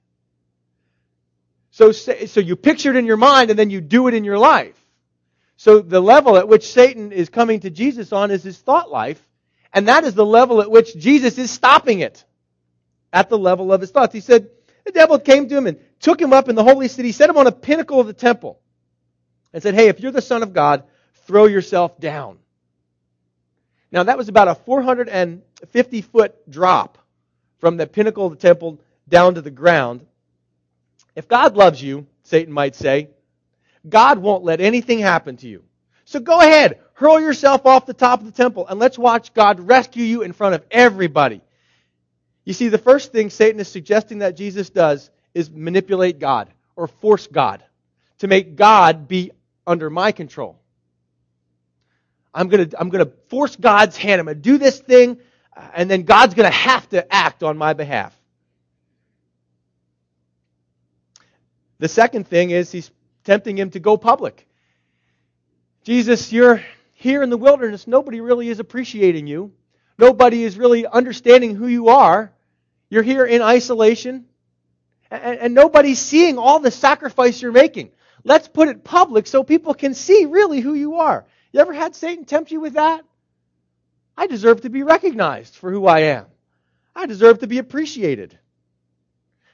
So, so you picture it in your mind and then you do it in your life. So the level at which Satan is coming to Jesus on is his thought life, and that is the level at which Jesus is stopping it. At the level of his thoughts. He said, the devil came to him and took him up in the holy city, set him on a pinnacle of the temple, and said, Hey, if you're the Son of God, throw yourself down. Now that was about a 450 foot drop from the pinnacle of the temple down to the ground. If God loves you, Satan might say, God won't let anything happen to you. So go ahead, hurl yourself off the top of the temple, and let's watch God rescue you in front of everybody. You see, the first thing Satan is suggesting that Jesus does is manipulate God or force God to make God be under my control. I'm going to I'm going to force God's hand. I'm going to do this thing, uh, and then God's going to have to act on my behalf. The second thing is he's tempting him to go public. Jesus, you're here in the wilderness. Nobody really is appreciating you. Nobody is really understanding who you are. You're here in isolation. And, and nobody's seeing all the sacrifice you're making. Let's put it public so people can see really who you are. You ever had Satan tempt you with that? I deserve to be recognized for who I am. I deserve to be appreciated.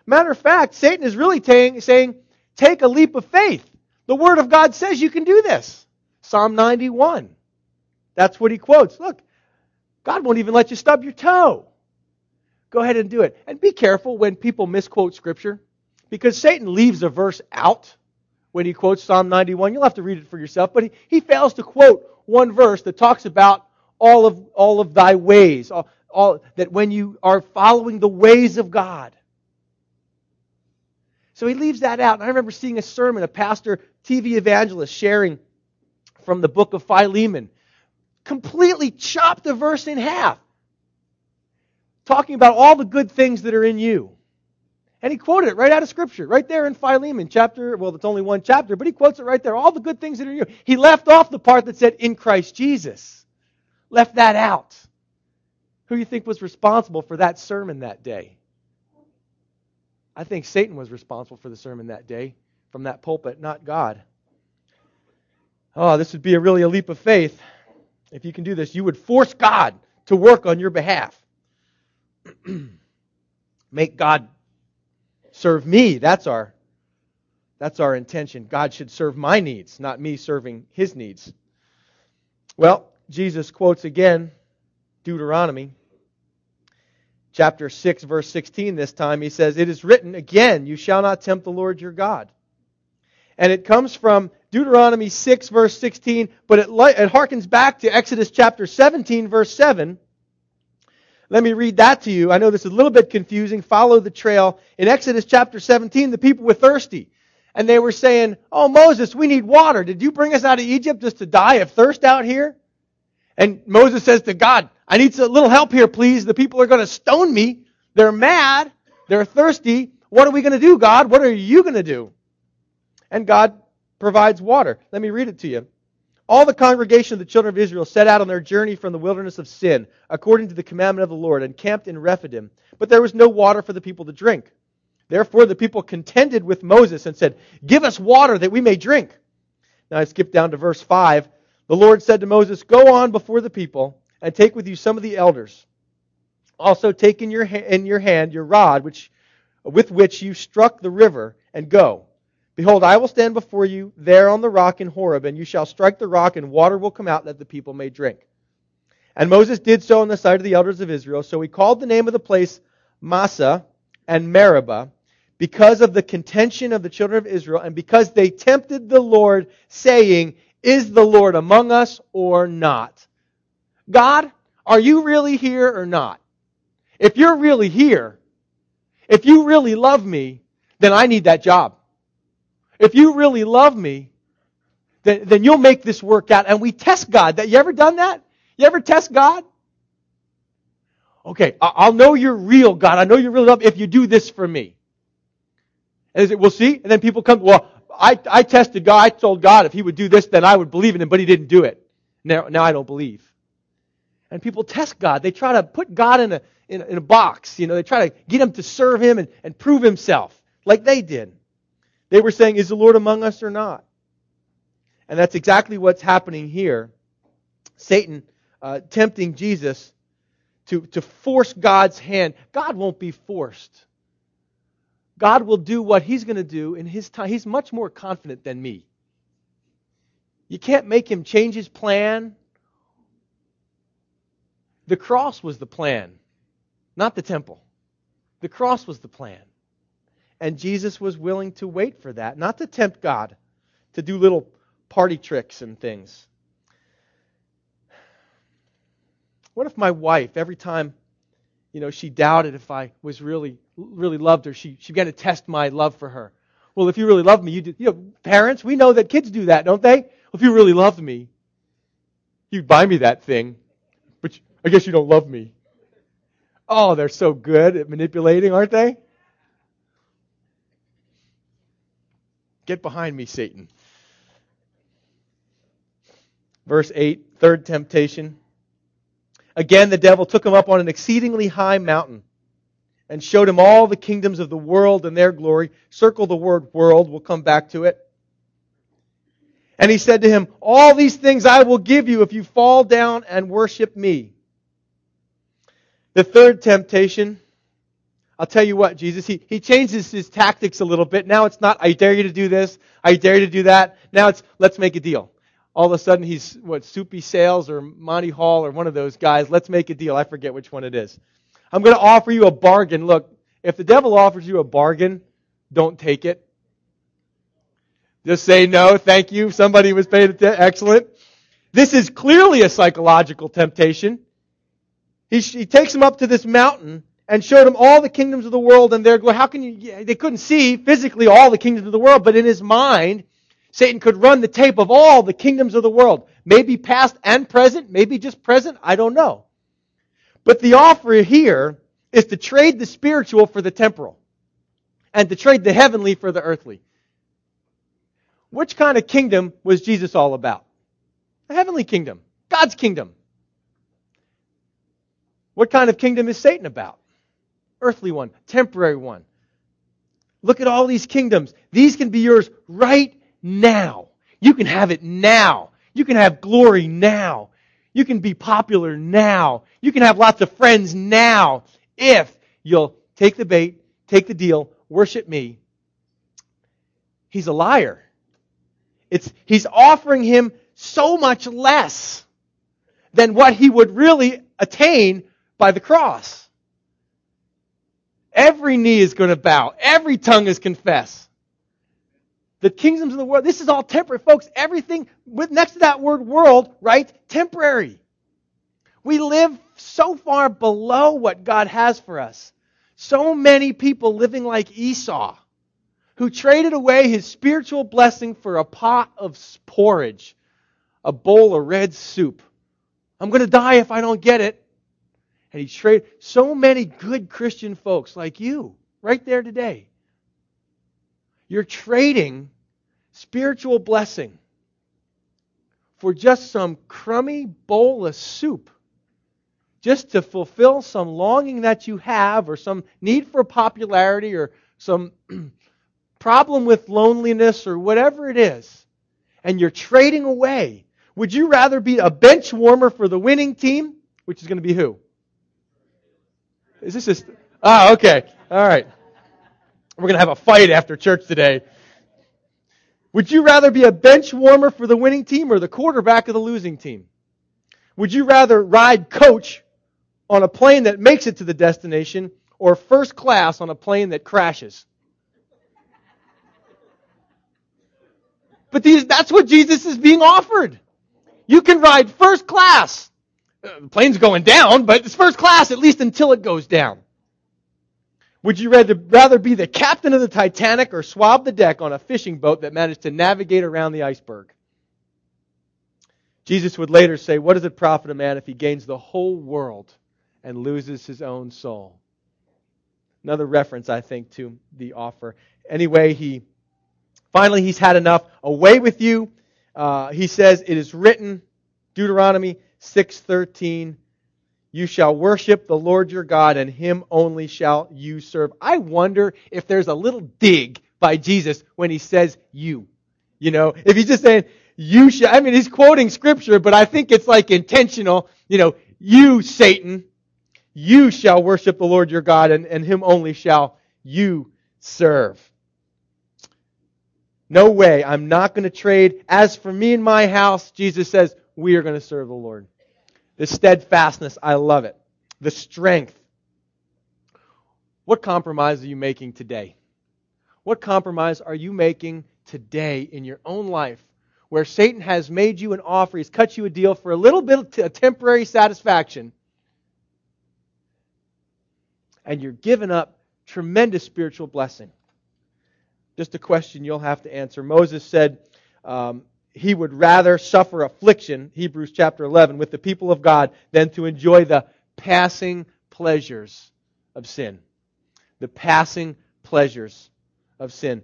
Matter of fact, Satan is really t- saying, Take a leap of faith. The Word of God says you can do this. Psalm 91. That's what he quotes. Look, God won't even let you stub your toe. Go ahead and do it. And be careful when people misquote Scripture, because Satan leaves a verse out when he quotes Psalm 91. You'll have to read it for yourself, but he, he fails to quote one verse that talks about all of, all of thy ways, all, all, that when you are following the ways of God, so he leaves that out. And I remember seeing a sermon, a pastor, TV evangelist sharing from the book of Philemon, completely chopped the verse in half, talking about all the good things that are in you. And he quoted it right out of Scripture, right there in Philemon chapter. Well, it's only one chapter, but he quotes it right there. All the good things that are you. He left off the part that said in Christ Jesus. Left that out. Who do you think was responsible for that sermon that day? I think Satan was responsible for the sermon that day from that pulpit, not God. Oh, this would be a really a leap of faith. If you can do this, you would force God to work on your behalf. Make God serve me. That's our that's our intention. God should serve my needs, not me serving his needs. Well, Jesus quotes again Deuteronomy chapter 6, verse 16 this time, he says, It is written again, you shall not tempt the Lord your God. And it comes from Deuteronomy 6, verse 16, but it, it harkens back to Exodus chapter 17, verse 7. Let me read that to you. I know this is a little bit confusing. Follow the trail. In Exodus chapter 17, the people were thirsty. And they were saying, Oh, Moses, we need water. Did you bring us out of Egypt just to die of thirst out here? And Moses says to God, I need a little help here, please. The people are going to stone me. They're mad. They're thirsty. What are we going to do, God? What are you going to do? And God provides water. Let me read it to you. All the congregation of the children of Israel set out on their journey from the wilderness of Sin, according to the commandment of the Lord, and camped in Rephidim. But there was no water for the people to drink. Therefore the people contended with Moses and said, Give us water that we may drink. Now I skip down to verse 5. The Lord said to Moses, Go on before the people, and take with you some of the elders. Also take in your, in your hand your rod, which, with which you struck the river, and go. Behold, I will stand before you there on the rock in Horeb, and you shall strike the rock, and water will come out that the people may drink. And Moses did so in the sight of the elders of Israel. So he called the name of the place Massah and Meribah, because of the contention of the children of Israel, and because they tempted the Lord, saying, Is the Lord among us or not? God, are you really here or not? If you're really here, if you really love me, then I need that job. If you really love me, then, then you'll make this work out. And we test God. That you ever done that? You ever test God? Okay, I'll know you're real, God. I know you really love if you do this for me. And it, we'll see. And then people come, well, I, I tested God. I told God if he would do this, then I would believe in him, but he didn't do it. Now, now I don't believe. And people test God. They try to put God in a, in a, in a box. You know, they try to get him to serve him and, and prove himself like they did. They were saying, Is the Lord among us or not? And that's exactly what's happening here. Satan uh, tempting Jesus to, to force God's hand. God won't be forced. God will do what He's going to do in His time. He's much more confident than me. You can't make Him change His plan. The cross was the plan, not the temple. The cross was the plan. And Jesus was willing to wait for that, not to tempt God to do little party tricks and things. What if my wife, every time, you know, she doubted if I was really, really loved her, she, she began to test my love for her. Well, if you really love me, you do, you know, parents, we know that kids do that, don't they? If you really loved me, you'd buy me that thing, but I guess you don't love me. Oh, they're so good at manipulating, aren't they? Get behind me, Satan. Verse 8, third temptation. Again, the devil took him up on an exceedingly high mountain and showed him all the kingdoms of the world and their glory. Circle the word world, we'll come back to it. And he said to him, All these things I will give you if you fall down and worship me. The third temptation I'll tell you what, Jesus, he, he changes his tactics a little bit. Now it's not, I dare you to do this, I dare you to do that. Now it's, let's make a deal. All of a sudden he's, what, Soupy Sales or Monty Hall or one of those guys. Let's make a deal. I forget which one it is. I'm going to offer you a bargain. Look, if the devil offers you a bargain, don't take it. Just say no, thank you. Somebody was paid attention. Excellent. This is clearly a psychological temptation. He, he takes him up to this mountain and showed him all the kingdoms of the world and their glory. How can you, they couldn't see physically all the kingdoms of the world, but in his mind, Satan could run the tape of all the kingdoms of the world. Maybe past and present, maybe just present, I don't know. But the offer here is to trade the spiritual for the temporal and to trade the heavenly for the earthly. Which kind of kingdom was Jesus all about? The heavenly kingdom, God's kingdom. What kind of kingdom is Satan about? Earthly one, temporary one. Look at all these kingdoms. These can be yours right now. You can have it now. You can have glory now. You can be popular now. You can have lots of friends now if you'll take the bait, take the deal, worship me. He's a liar. It's, he's offering him so much less than what he would really attain by the cross. Every knee is going to bow. Every tongue is confess. The kingdoms of the world, this is all temporary, folks. Everything with next to that word world, right? Temporary. We live so far below what God has for us. So many people living like Esau, who traded away his spiritual blessing for a pot of porridge, a bowl of red soup. I'm going to die if I don't get it. And he traded so many good Christian folks like you right there today. You're trading spiritual blessing for just some crummy bowl of soup just to fulfill some longing that you have or some need for popularity or some problem with loneliness or whatever it is, and you're trading away, would you rather be a bench warmer for the winning team, which is going to be who? Is this just. Ah, okay. All right. We're going to have a fight after church today. Would you rather be a bench warmer for the winning team or the quarterback of the losing team? Would you rather ride coach on a plane that makes it to the destination or first class on a plane that crashes? But these, that's what Jesus is being offered. You can ride first class. Uh, the plane's going down, but it's first class at least until it goes down. Would you rather, rather be the captain of the Titanic or swab the deck on a fishing boat that managed to navigate around the iceberg? Jesus would later say, What does it profit a man if he gains the whole world and loses his own soul? Another reference, I think, to the offer. Anyway, he finally he's had enough. Away with you. Uh, he says, It is written, Deuteronomy 6:13 you shall worship the Lord your God, and him only shall you serve. I wonder if there's a little dig by Jesus when he says you. You know, if he's just saying, you shall, I mean, he's quoting scripture, but I think it's like intentional. You know, you, Satan, you shall worship the Lord your God, and, and him only shall you serve. No way. I'm not going to trade. As for me and my house, Jesus says, we are going to serve the Lord. The steadfastness, I love it. The strength. What compromise are you making today? What compromise are you making today in your own life where Satan has made you an offer, he's cut you a deal for a little bit of temporary satisfaction, and you're giving up tremendous spiritual blessing? Just a question you'll have to answer. Moses said, um, he would rather suffer affliction, Hebrews chapter 11, with the people of God than to enjoy the passing pleasures of sin. The passing pleasures of sin.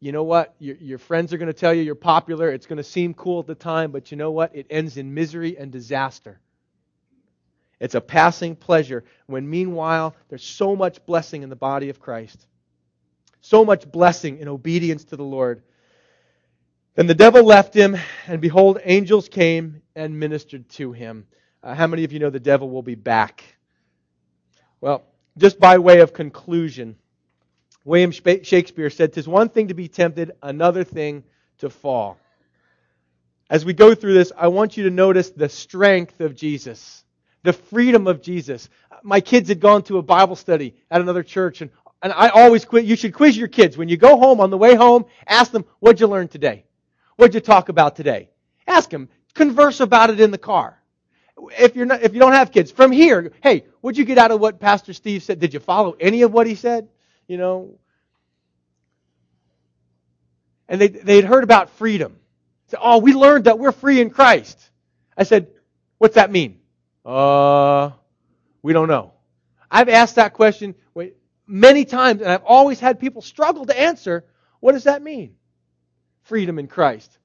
You know what? Your, your friends are going to tell you you're popular. It's going to seem cool at the time, but you know what? It ends in misery and disaster. It's a passing pleasure when meanwhile there's so much blessing in the body of Christ. So much blessing in obedience to the Lord. Then the devil left him, and behold, angels came and ministered to him. Uh, how many of you know the devil will be back? Well, just by way of conclusion, William Shakespeare said, "Tis one thing to be tempted, another thing to fall." As we go through this, I want you to notice the strength of Jesus, the freedom of Jesus. My kids had gone to a Bible study at another church, and, and I always quit. You should quiz your kids. When you go home on the way home, ask them, What'd you learn today? What'd you talk about today? Ask them. Converse about it in the car. If you're not, if you don't have kids, from here, hey, what'd you get out of what Pastor Steve said? Did you follow any of what he said? You know. And they they'd heard about freedom. Said, oh, we learned that we're free in Christ. I said, what's that mean? Uh, we don't know. I've asked that question many times, and I've always had people struggle to answer. What does that mean? Freedom in Christ.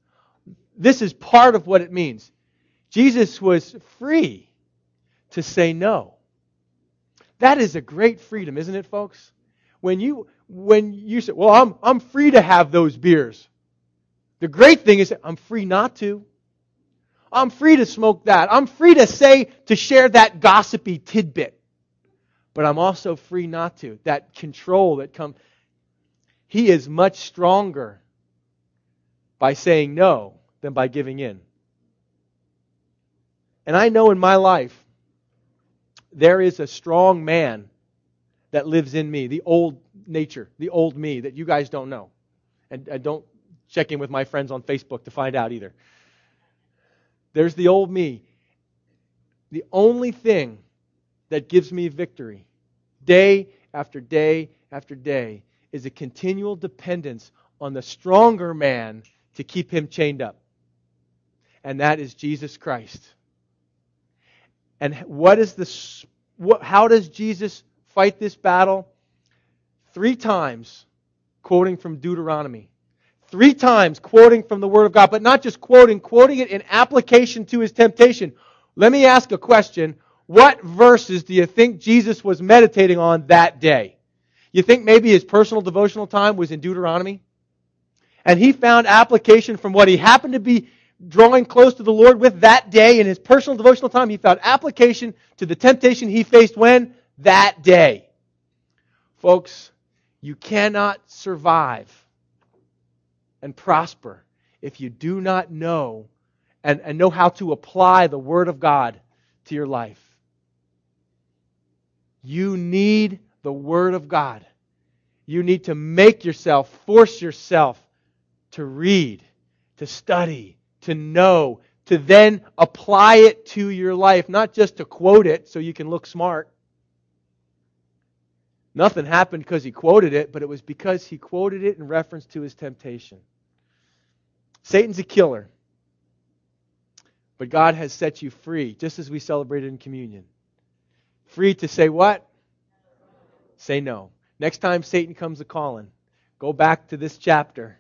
This is part of what it means. Jesus was free to say no. That is a great freedom, isn't it, folks? When you when you say, "Well, I'm I'm free to have those beers." The great thing is I'm free not to. I'm free to smoke that. I'm free to say to share that gossipy tidbit. But I'm also free not to. That control that comes He is much stronger by saying no than by giving in. And I know in my life, there is a strong man that lives in me, the old nature, the old me that you guys don't know. And, and don't check in with my friends on Facebook to find out either. There's the old me. The only thing that gives me victory day after day after day is a continual dependence on the stronger man to keep him chained up. And that is Jesus Christ. And what is the what, how does Jesus fight this battle? Three times quoting from Deuteronomy. Three times quoting from the Word of God, but not just quoting, quoting it in application to his temptation. Let me ask a question. What verses do you think Jesus was meditating on that day? You think maybe his personal devotional time was in Deuteronomy? And he found application from what he happened to be drawing close to the Lord with that day in his personal devotional time. He found application to the temptation he faced when? That day. Folks, you cannot survive and prosper if you do not know and, and know how to apply the Word of God to your life. You need the Word of God. You need to make yourself, force yourself to read, to study, to know, to then apply it to your life, not just to quote it so you can look smart. Nothing happened because he quoted it, but it was because he quoted it in reference to his temptation. Satan's a killer. But God has set you free, just as we celebrated in communion. Free to say what? Say no. Next time Satan comes a calling, go back to this chapter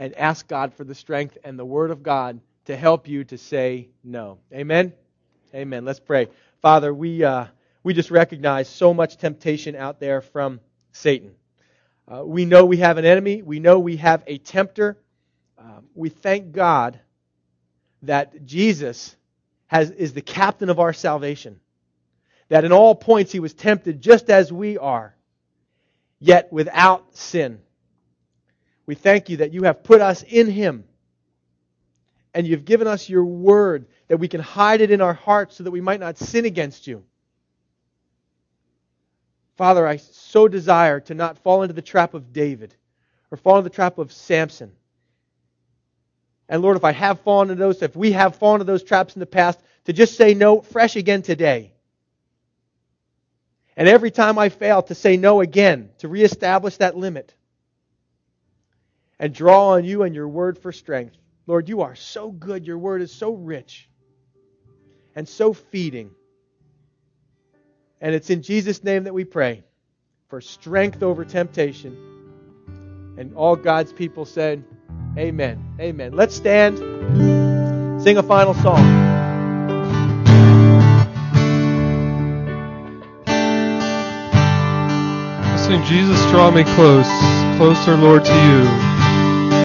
and ask God for the strength and the Word of God to help you to say no. Amen? Amen. Let's pray. Father, we, uh, we just recognize so much temptation out there from Satan. Uh, we know we have an enemy. We know we have a tempter. Um, we thank God that Jesus has, is the captain of our salvation. That in all points he was tempted just as we are, yet without sin. We thank you that you have put us in him and you've given us your word that we can hide it in our hearts so that we might not sin against you. Father, I so desire to not fall into the trap of David or fall into the trap of Samson and Lord, if I have fallen into those, if we have fallen into those traps in the past, to just say no fresh again today. And every time I fail, to say no again, to reestablish that limit. And draw on you and your word for strength. Lord, you are so good. Your word is so rich and so feeding. And it's in Jesus' name that we pray for strength over temptation. And all God's people said, Amen. Amen. Let's stand, sing a final song. Jesus, draw me close, closer, Lord, to you.